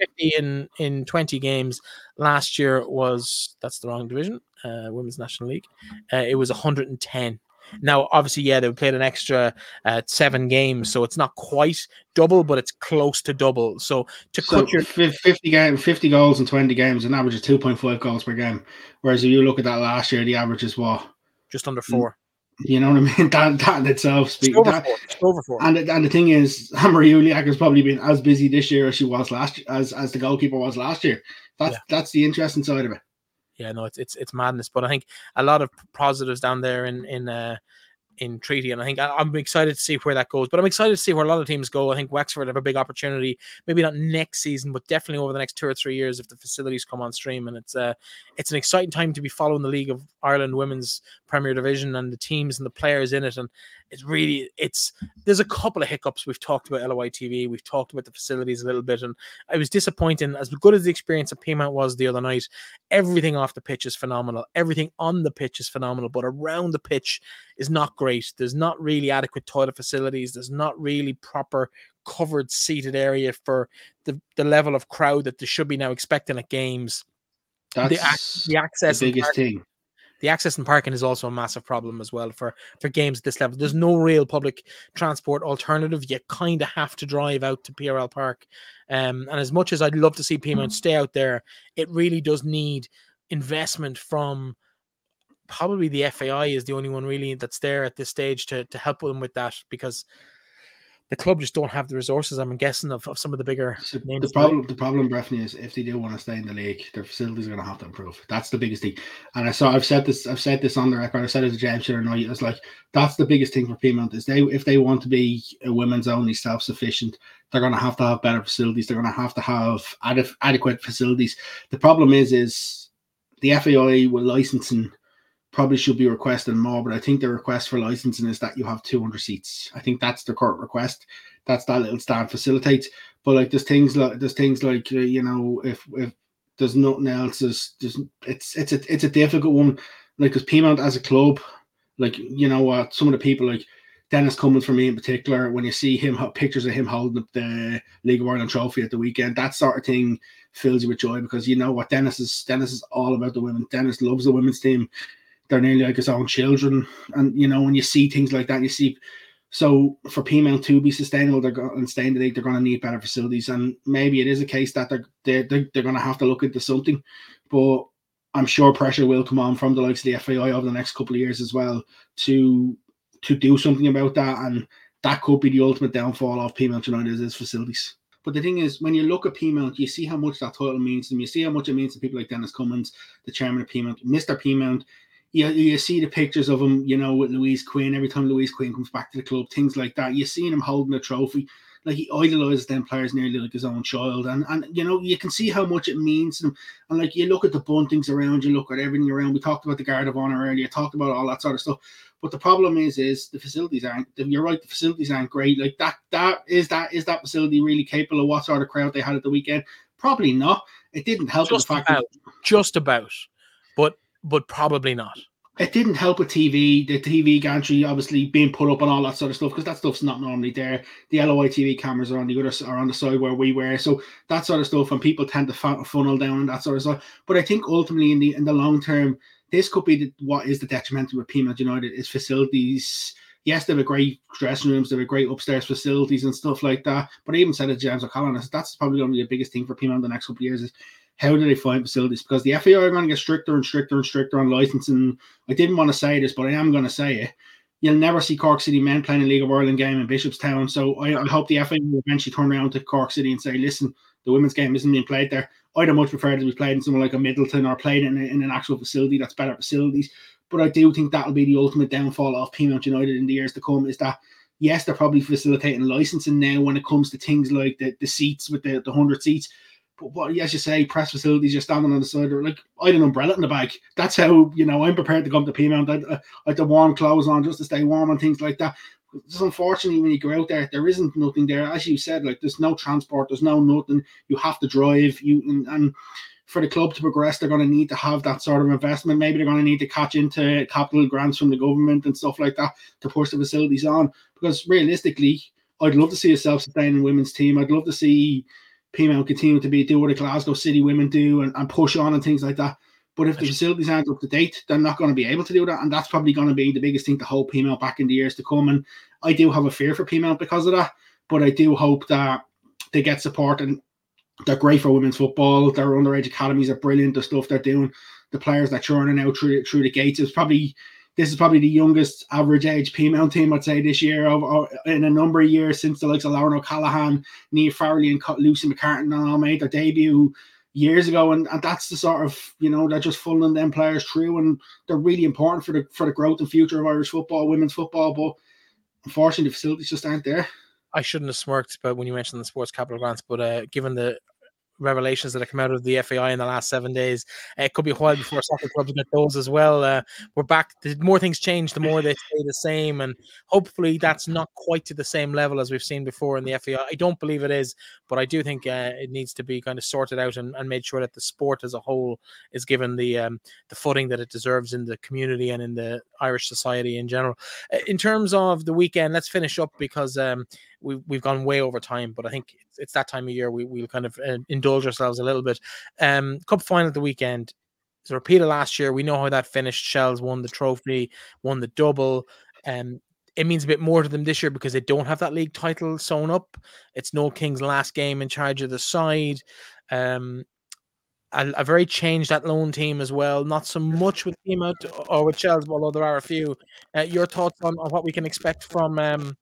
50 in in 20 games. Last year was that's the wrong division, uh, Women's National League. Uh, it was 110 now, obviously, yeah, they played an extra uh, seven games, so it's not quite double, but it's close to double. So to so cut your fifty game, fifty goals in twenty games, an average of two point five goals per game. Whereas if you look at that last year, the average is what just under four. You know what I mean? That that in itself speaks. Over, that, four. over four. And and the thing is, Marie Uliak has probably been as busy this year as she was last as as the goalkeeper was last year. That's yeah. that's the interesting side of it yeah, no, it's it's it's madness. But I think a lot of positives down there in in uh, in treaty. And I think I, am excited to see where that goes. But I'm excited to see where a lot of teams go. I think Wexford have a big opportunity, maybe not next season, but definitely over the next two or three years if the facilities come on stream. And it's uh it's an exciting time to be following the League of Ireland Women's Premier Division and the teams and the players in it. And it's really it's there's a couple of hiccups. We've talked about LOI TV, we've talked about the facilities a little bit, and I was disappointing. As good as the experience of Peamount was the other night, everything off the pitch is phenomenal. Everything on the pitch is phenomenal, but around the pitch is not great. There's not really adequate toilet facilities. There's not really proper covered seated area for the, the level of crowd that they should be now expecting at games. That's the, the access the biggest thing. The access and parking is also a massive problem as well for for games at this level. There's no real public transport alternative. You kind of have to drive out to PRL Park. Um, and as much as I'd love to see Peamount stay out there, it really does need investment from probably the FAI is the only one really that's there at this stage to to help them with that because the club just don't have the resources. I'm guessing of, of some of the bigger so names. The problem, the problem, Breifne, is if they do want to stay in the league, their facilities are going to have to improve. That's the biggest thing. And I saw, I've said this, I've said this on the record. I said it to James the night. It's like that's the biggest thing for Peamount is they, if they want to be a women's only self sufficient, they're going to have to have better facilities. They're going to have to have ad- adequate facilities. The problem is, is the FAI with licensing probably should be requesting more, but I think the request for licensing is that you have 200 seats. I think that's the current request. That's that little stand facilitates. But like there's things like there's things like uh, you know if if there's nothing else, there's, there's it's it's a it's a difficult one. Like because Peamount as a club, like you know what, some of the people like Dennis Cummins for me in particular, when you see him pictures of him holding up the League of Ireland trophy at the weekend, that sort of thing fills you with joy because you know what Dennis is Dennis is all about the women. Dennis loves the women's team they're nearly like his own children. And you know, when you see things like that, you see so for Peamount to be sustainable, they're going and staying the league, they're going to need better facilities. And maybe it is a case that they're they're, they're, going to have to look into something. But I'm sure pressure will come on from the likes of the FAI over the next couple of years as well to to do something about that. And that could be the ultimate downfall of Peamount United is facilities. But the thing is, when you look at Peamount, you see how much that title means to them. You see how much it means to people like Dennis Cummins, the chairman of Peamount, Mr. Peamount you, you see the pictures of him, you know, with Louise Quinn. Every time Louise Quinn comes back to the club, things like that. You're seeing him holding a trophy. Like he idolizes them players nearly like his own child. And and you know, you can see how much it means to them. And like you look at the buntings around, you look at everything around. We talked about the Guard of Honor earlier, talked about all that sort of stuff. But the problem is, is the facilities aren't. You're right, the facilities aren't great. Like that, that is that is that facility really capable of what sort of crowd they had at the weekend? Probably not. It didn't help just the fact about, that, just about, but but probably not it didn't help with TV, the TV gantry obviously being put up and all that sort of stuff because that stuff's not normally there. The LOI TV cameras are on the other are on the side where we were, so that sort of stuff, and people tend to funnel down and that sort of stuff. But I think ultimately in the in the long term, this could be the, what is the detrimental with Peamount United is facilities. Yes, they have a great dressing rooms, they a great upstairs facilities and stuff like that. But I even said to James O'Connell, that's probably going to be the biggest thing for Peamount the next couple of years is how do they find facilities? Because the FAI are going to get stricter and stricter and stricter on licensing. I didn't want to say this, but I am going to say it. You'll never see Cork City men playing a League of Ireland game in Bishopstown. So I, I hope the FAI will eventually turn around to Cork City and say, listen, the women's game isn't being played there. I'd have much prefer to be played in somewhere like a Midleton or played in, a, in an actual facility that's better facilities. But I do think that'll be the ultimate downfall of Peamount United in the years to come is that yes, they're probably facilitating licensing now when it comes to things like the, the seats with the, the 100 seats but as you say, press facilities, you're standing on the side, or like I had an umbrella in the bag. That's how you know I'm prepared to come to Peamount. I, uh, I, I had the warm clothes on just to stay warm and things like that. Just unfortunately, when you go out there, there isn't nothing there. As you said, like there's no transport, there's no nothing. You have to drive. You and, and for the club to progress, they're going to need to have that sort of investment. Maybe they're going to need to catch into capital grants from the government and stuff like that to push the facilities on. Because realistically, I'd love to see a self-sustaining women's team. I'd love to see Peamount continue to be do what the Glasgow City women do and, and push on and things like that. But if the facilities aren't up to date, they're not going to be able to do that. And that's probably going to be the biggest thing to hold Peamount back in the years to come. And I do have a fear for Peamount because of that. But I do hope that they get support and they're great for women's football. Their underage academies are brilliant. The stuff they're doing, the players that are churning out through through the gates. It's probably this is probably the youngest average age Peamount team, I'd say, this year of, in a number of years since the likes of Lauren O'Callaghan, Niamh Farrelly, and Lucy McCartan and all made their debut years ago. And, and that's the sort of, you know, they're just funneling them players through and they're really important for the for the growth and future of Irish football, women's football. But unfortunately, the facilities just aren't there. I shouldn't have smirked but when you mentioned the sports capital grants, but uh, given the revelations that have come out of the FAI in the last seven days. It could be a while before soccer clubs get those as well. Uh, we're back. The more things change, the more they stay the same, and hopefully that's not quite to the same level as we've seen before in the FAI. I don't believe it is, but I do think uh, it needs to be kind of sorted out and, and made sure that the sport as a whole is given the um, the footing that it deserves in the community and in the Irish society in general. Uh, in terms of the weekend, let's finish up because um, we, we've gone way over time, but I think it's, it's that time of year we, we'll kind of uh, indulge ourselves a little bit. Um, Cup final at the weekend. It's a repeat of last year. We know how that finished. Shels won the trophy, won the double. Um, it means a bit more to them this year because they don't have that league title sewn up. It's Noel King's last game in charge of the side. Um, a, a, very changed Athlone team as well. Not so much with team out or with Shels, although there are a few. Uh, your thoughts on, on, what we can expect from um,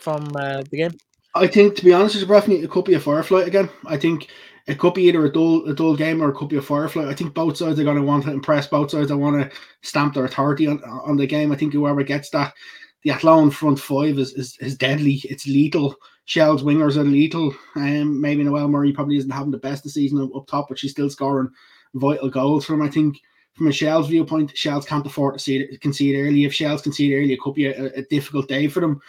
from uh, the game? I think, to be honest with you, it could be a firefly again. I think it could be either a dull, a dull game or it could be a firefly. I think both sides are going to want to impress. Both sides are want to stamp their authority on, on the game. I think whoever gets that, the Athlone front five is, is, is deadly. It's lethal. Shels' wingers are lethal. Um, maybe Noelle Murray probably isn't having the best of season up, top, but she's still scoring vital goals from. I think from a Shels viewpoint, Shels can't afford to see concede early. If Shels concede early, it could be a, a difficult day for them.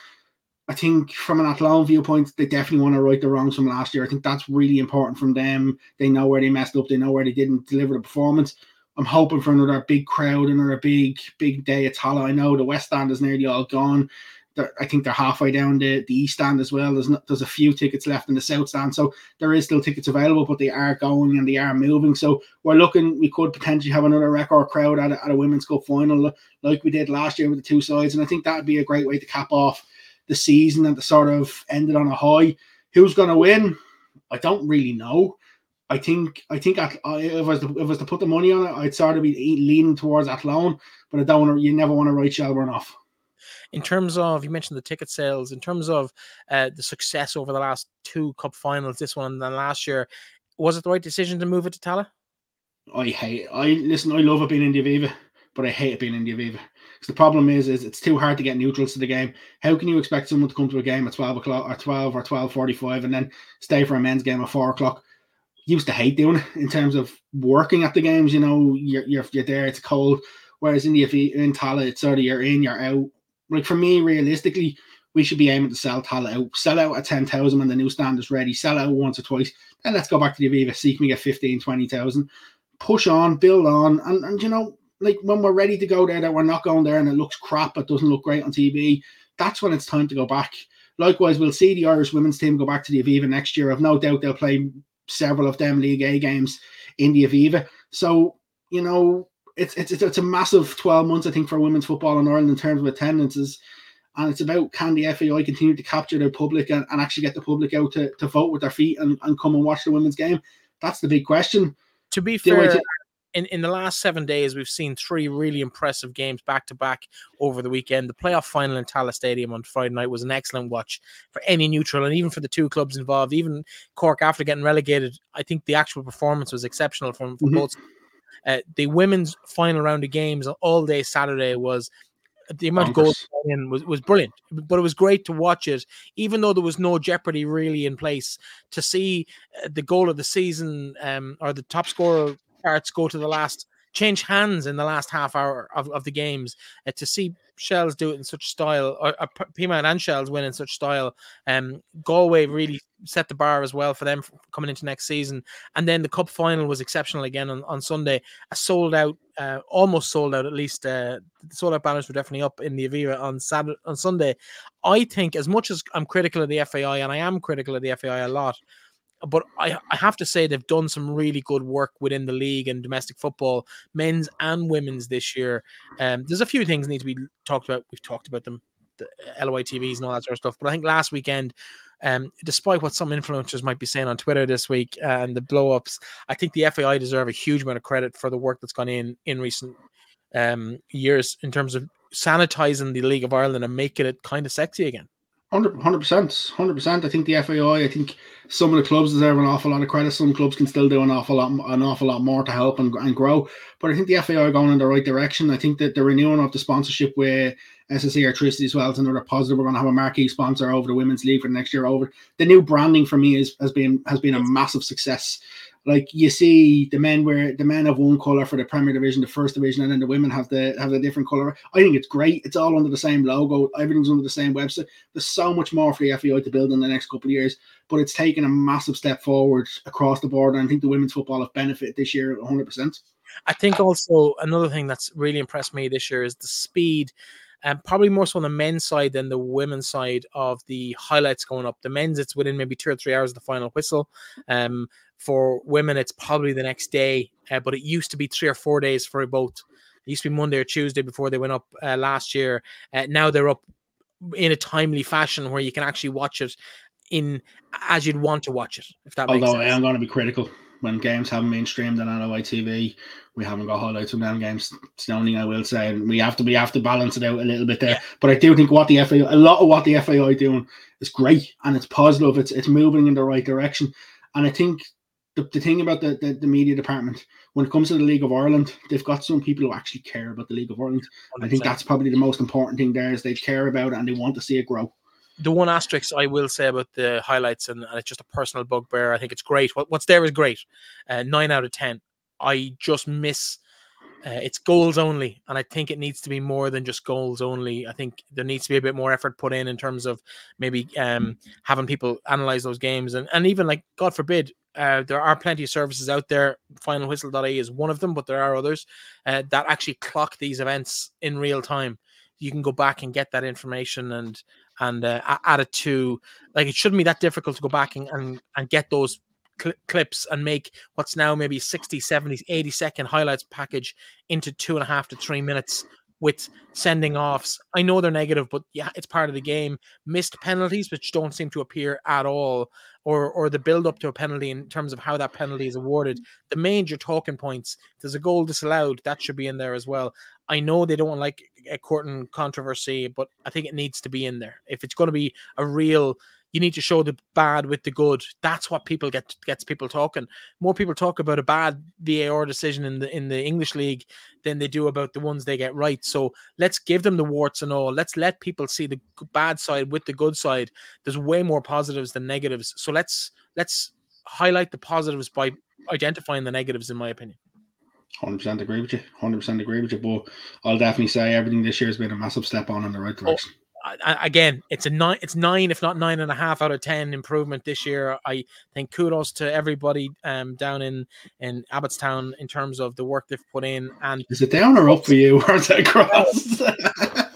I think from an Athlone viewpoint, they definitely want to right the wrongs from last year. I think that's really important from them. They know where they messed up. They know where they didn't deliver the performance. I'm hoping for another big crowd, another big, big day at Tallaght. I know the West Stand is nearly all gone. they're, I think they're halfway down the, the east stand as well. There's not, there's a few tickets left in the south stand, so there is still tickets available, but they are going and they are moving. So we're looking, we could potentially have another record crowd at a, at a women's cup final like we did last year with the two sides, and I think that would be a great way to cap off the season and to sort of end it on a high. Who's going to win? I don't really know. I think I think if I was to, if I was to put the money on it, I'd sort of be leaning towards Athlone, but I don't want to. You never want to write Shelbourne off in terms of you mentioned the ticket sales in terms of uh, the success over the last two cup finals this one and then last year was it the right decision to move it to Tallaght I hate I listen I love it being in the Aviva but I hate it being in the Aviva because the problem is is it's too hard to get neutrals to the game. How can you expect someone to come to a game at 12 o'clock or 12 or 12.45 and then stay for a men's game at 4 o'clock? Used to hate doing it in terms of working at the games you know you're, you're, you're there it's cold. Whereas in the in Tallaght it's sort of you're in you're out. Like for me, realistically, we should be aiming to sell Tallaght out, sell out at 10,000 when the new stand is ready, sell out once or twice. Then let's go back to the Aviva, see can we get 15, 20,000, push on, build on. And, and, you know, like when we're ready to go there, that we're not going there and it looks crap, it doesn't look great on TV, that's when it's time to go back. Likewise, we'll see the Irish women's team go back to the Aviva next year. I've no doubt they'll play several of them League A games in the Aviva. So, you know, it's it's it's a massive 12 months, I think, for women's football in Ireland in terms of attendances. And it's about can the FAI continue to capture the public and, and actually get the public out to, to vote with their feet and, and come and watch the women's game? That's the big question. To be fair, in, in the last seven days, we've seen three really impressive games back to back over the weekend. The playoff final in Tallaght Stadium on Friday night was an excellent watch for any neutral and even for the two clubs involved. Even Cork, after getting relegated, I think the actual performance was exceptional from, from mm-hmm. both uh, the women's final round of games all day Saturday was the amount of goals in was, was brilliant, but it was great to watch it, even though there was no jeopardy really in place. To see uh, the goal of the season um, or the top scorer cards go to the last change hands in the last half hour of, of the games uh, to see Shels do it in such style, or, or and Shels win in such style. Um, Galway really set the bar as well for them coming into next season. And then the cup final was exceptional again on, on Sunday. A sold out, uh, almost sold out at least. Uh, the sold out banners were definitely up in the Aviva on Saturday on Sunday. I think as much as I'm critical of the FAI, and I am critical of the FAI a lot, but I, I have to say they've done some really good work within the league and domestic football, men's and women's this year. Um, there's a few things need to be talked about. We've talked about them, the LOI TVs and all that sort of stuff. But I think last weekend, um, despite what some influencers might be saying on Twitter this week uh, and the blow ups, I think the FAI deserve a huge amount of credit for the work that's gone in in recent um, years in terms of sanitizing the League of Ireland and making it kind of sexy again. Hundred percent, hundred percent. I think the FAI. I think some of the clubs deserve an awful lot of credit. Some clubs can still do an awful lot, an awful lot more to help and, and grow. But I think the FAI are going in the right direction. I think that the renewing of the sponsorship with SSE Airtricity as well is another positive. We're going to have a marquee sponsor over the women's league for the next year. Over the new branding for me is has been has been a massive success like you see the men wear the men have one color for the Premier Division, the First Division, and then the women have the have a different color. I think it's great. It's all under the same logo. Everything's under the same website. There's so much more for the FAI to build in the next couple of years, but it's taken a massive step forward across the board. And I think the women's football have benefited this year 100. percent I think also another thing that's really impressed me this year is the speed and probably more so on the men's side than the women's side of the highlights going up. The men's, it's within maybe two or three hours of the final whistle. Um, for women, it's probably the next day, uh, but it used to be three or four days for both. It used to be Monday or Tuesday before they went up uh, last year. Uh, now they're up in a timely fashion where you can actually watch it in as you'd want to watch it. If that although I am going to be critical when games haven't been streamed on LOI TV, we haven't got highlights from them games. It's the only thing I will say, and we have to we have to balance it out a little bit there. Yeah. But I do think what the FAI, a lot of what the FAI doing is great and it's positive. It's it's moving in the right direction, and I think the, the thing about the, the, the, media department when it comes to the League of Ireland, they've got some people who actually care about the League of Ireland. 100%. I think that's probably the most important thing there is they care about it and they want to see it grow. The one asterisk I will say about the highlights, and, and it's just a personal bugbear. I think it's great. What, what's there is great. Uh, nine out of ten. I just miss. Uh, it's goals only, and I think it needs to be more than just goals only. I think there needs to be a bit more effort put in in terms of maybe um, having people analyze those games, and, and even like God forbid, uh, there are plenty of services out there. Finalwhistle.ie is one of them, but there are others uh, that actually clock these events in real time. you can go back and get that information and and uh, add it to like it shouldn't be that difficult to go back and and, and get those cl- clips and make what's now maybe 60 70 80 second highlights package into two and a half to three minutes with sending offs. I know they're negative, but yeah, it's part of the game. Missed penalties, which don't seem to appear at all, or or the build up to a penalty in terms of how that penalty is awarded. The major talking points. There's a goal disallowed that should be in there as well. I know they don't like a court and controversy, but I think it needs to be in there if it's going to be a real you need to show the bad with the good. That's what people get gets people talking. More people talk about a bad VAR decision in the in the English league than they do about the ones they get right. So let's give them the warts and all. Let's let people see the bad side with the good side. There's way more positives than negatives. So let's let's highlight the positives by identifying the negatives, in my opinion. Hundred percent agree with you. Hundred percent agree with you. But I'll definitely say everything this year has been a massive step on in the right oh, direction. Oh again, it's a nine, it's nine, if not nine and a half out of ten improvement this year. I think kudos to everybody um, down in in Abbottstown in terms of the work they've put in. And is it down or up for you, or is it across?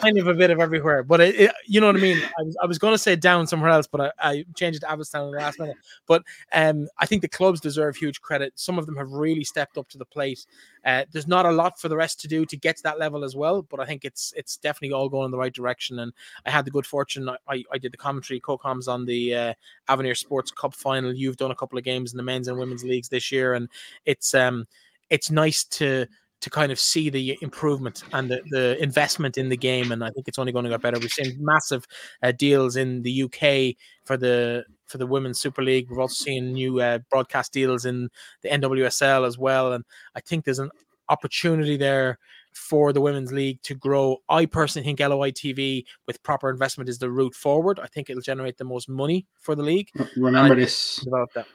Kind of a bit of everywhere. But it, it, you know what I mean. I was, I was going to say down somewhere else, but I, I changed it to Abbottstown in the last minute. But um, I think the clubs deserve huge credit. Some of them have really stepped up to the plate. Uh, there's not a lot for the rest to do to get to that level as well, but I think it's it's definitely all going in the right direction. And I had the good fortune. I, I did the commentary co-coms on the uh, Avenir Sports Cup final. You've done a couple of games in the men's and women's leagues this year, and it's um it's nice to to kind of see the improvement and the, the investment in the game. And I think it's only going to get better. We've seen massive uh, deals in the UK for the for the Women's Super League. We've also seen new uh, broadcast deals in the NWSL as well. And I think there's an opportunity there for the women's league to grow. I personally think LOI TV with proper investment is the route forward. I think it'll generate the most money for the league. Remember this. Develop that.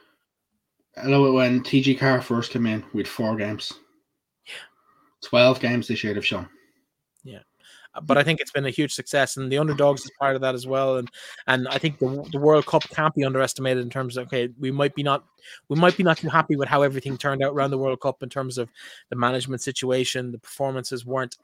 Hello, when TG Car first came in with four games. 12 games this year they've shown. Yeah. Uh, but I think it's been a huge success, and the underdogs is part of that as well. And and I think the, the World Cup can't be underestimated in terms of okay, we might be not we might be not too happy with how everything turned out around the World Cup in terms of the management situation. The performances weren't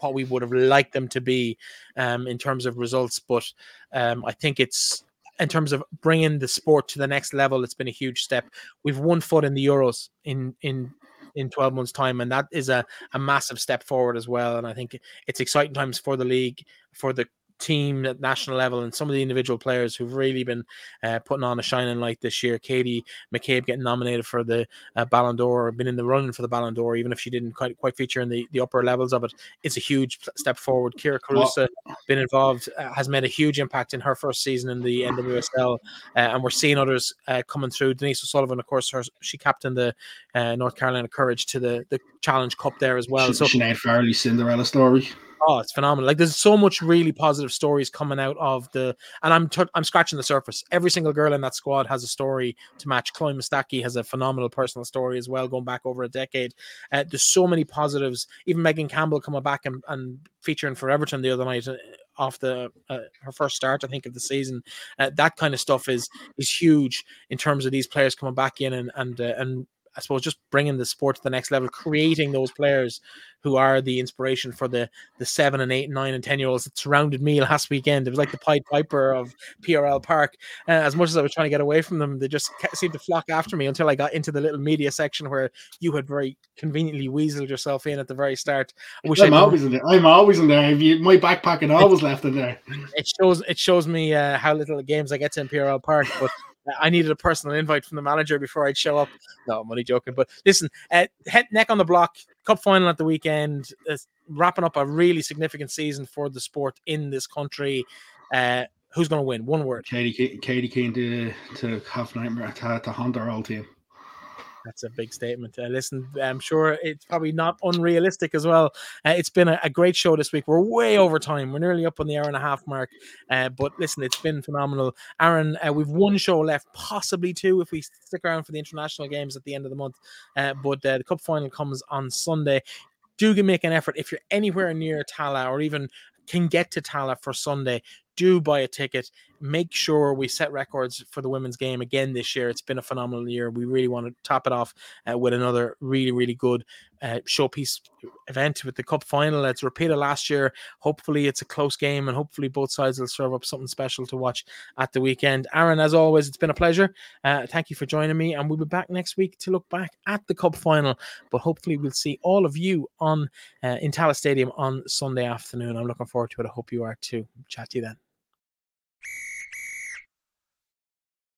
what we would have liked them to be um, in terms of results, but um, I think it's in terms of bringing the sport to the next level. It's been a huge step. We've one foot in the Euros in in in 12 months time and that is a, a massive step forward as well and i think it's exciting times for the league for the team at national level and some of the individual players who've really been uh, putting on a shining light this year. Katie McCabe getting nominated for the uh, Ballon d'Or, been in the running for the Ballon d'Or, even if she didn't quite quite feature in the, the upper levels of it. It's a huge step forward. Kyra Carusa been involved, uh, has made a huge impact in her first season in the NWSL, uh, and we're seeing others uh, coming through. Denise O'Sullivan, of course, her, she captained the uh, North Carolina Courage to the the Challenge Cup there as well. So Sinead Farrelly Cinderella story. Oh, it's phenomenal! Like there's so much really positive stories coming out of the, and I'm t- I'm scratching the surface. Every single girl in that squad has a story to match. Chloe Mustaki has a phenomenal personal story as well, going back over a decade. Uh, there's so many positives. Even Megan Campbell coming back and, and featuring for Everton the other night uh, off the uh, her first start, I think, of the season. Uh, that kind of stuff is is huge in terms of these players coming back in and and uh, and I suppose just bringing the sport to the next level, creating those players who are the inspiration for the the seven and eight and nine and ten year olds that surrounded me last weekend. It was like the Pied Piper of PRL Park. Uh, as much as I was trying to get away from them, they just seemed to flock after me until I got into the little media section where you had very conveniently weaseled yourself in at the very start. I wish I'm I'd always in there. I'm always in there. You, my backpack and always left in there. It shows it shows me uh, how little games I get to in PRL Park, but. I needed a personal invite from the manager before I'd show up. No, I'm only joking. But listen, uh, head neck on the block, cup final at the weekend, uh, wrapping up a really significant season for the sport in this country. Uh, who's going to win? One word. Katie, Katie Keane to to have nightmare to, to hunt our old team. That's a big statement. Uh, listen, I'm sure it's probably not unrealistic as well. Uh, it's been a, a, great show this week. We're way over time. We're nearly up on the hour and a half mark. Uh, but listen, it's been phenomenal. Aaron, uh, we've one show left, possibly two if we stick around for the international games at the end of the month. Uh, but uh, the cup final comes on Sunday do make an effort if you're anywhere near Tallaght or even can get to Tallaght for Sunday do buy a ticket. Make sure we set records for the women's game again this year. It's been a phenomenal year. We really want to top it off uh, with another really, really good uh, showpiece event with the cup final. It's repeated last year. Hopefully, it's a close game, and hopefully, both sides will serve up something special to watch at the weekend. Aaron, as always, it's been a pleasure. Uh, thank you for joining me, and we'll be back next week to look back at the cup final. But hopefully, we'll see all of you on uh, in Stadium on Sunday afternoon. I'm looking forward to it. I hope you are too. Chat to you then.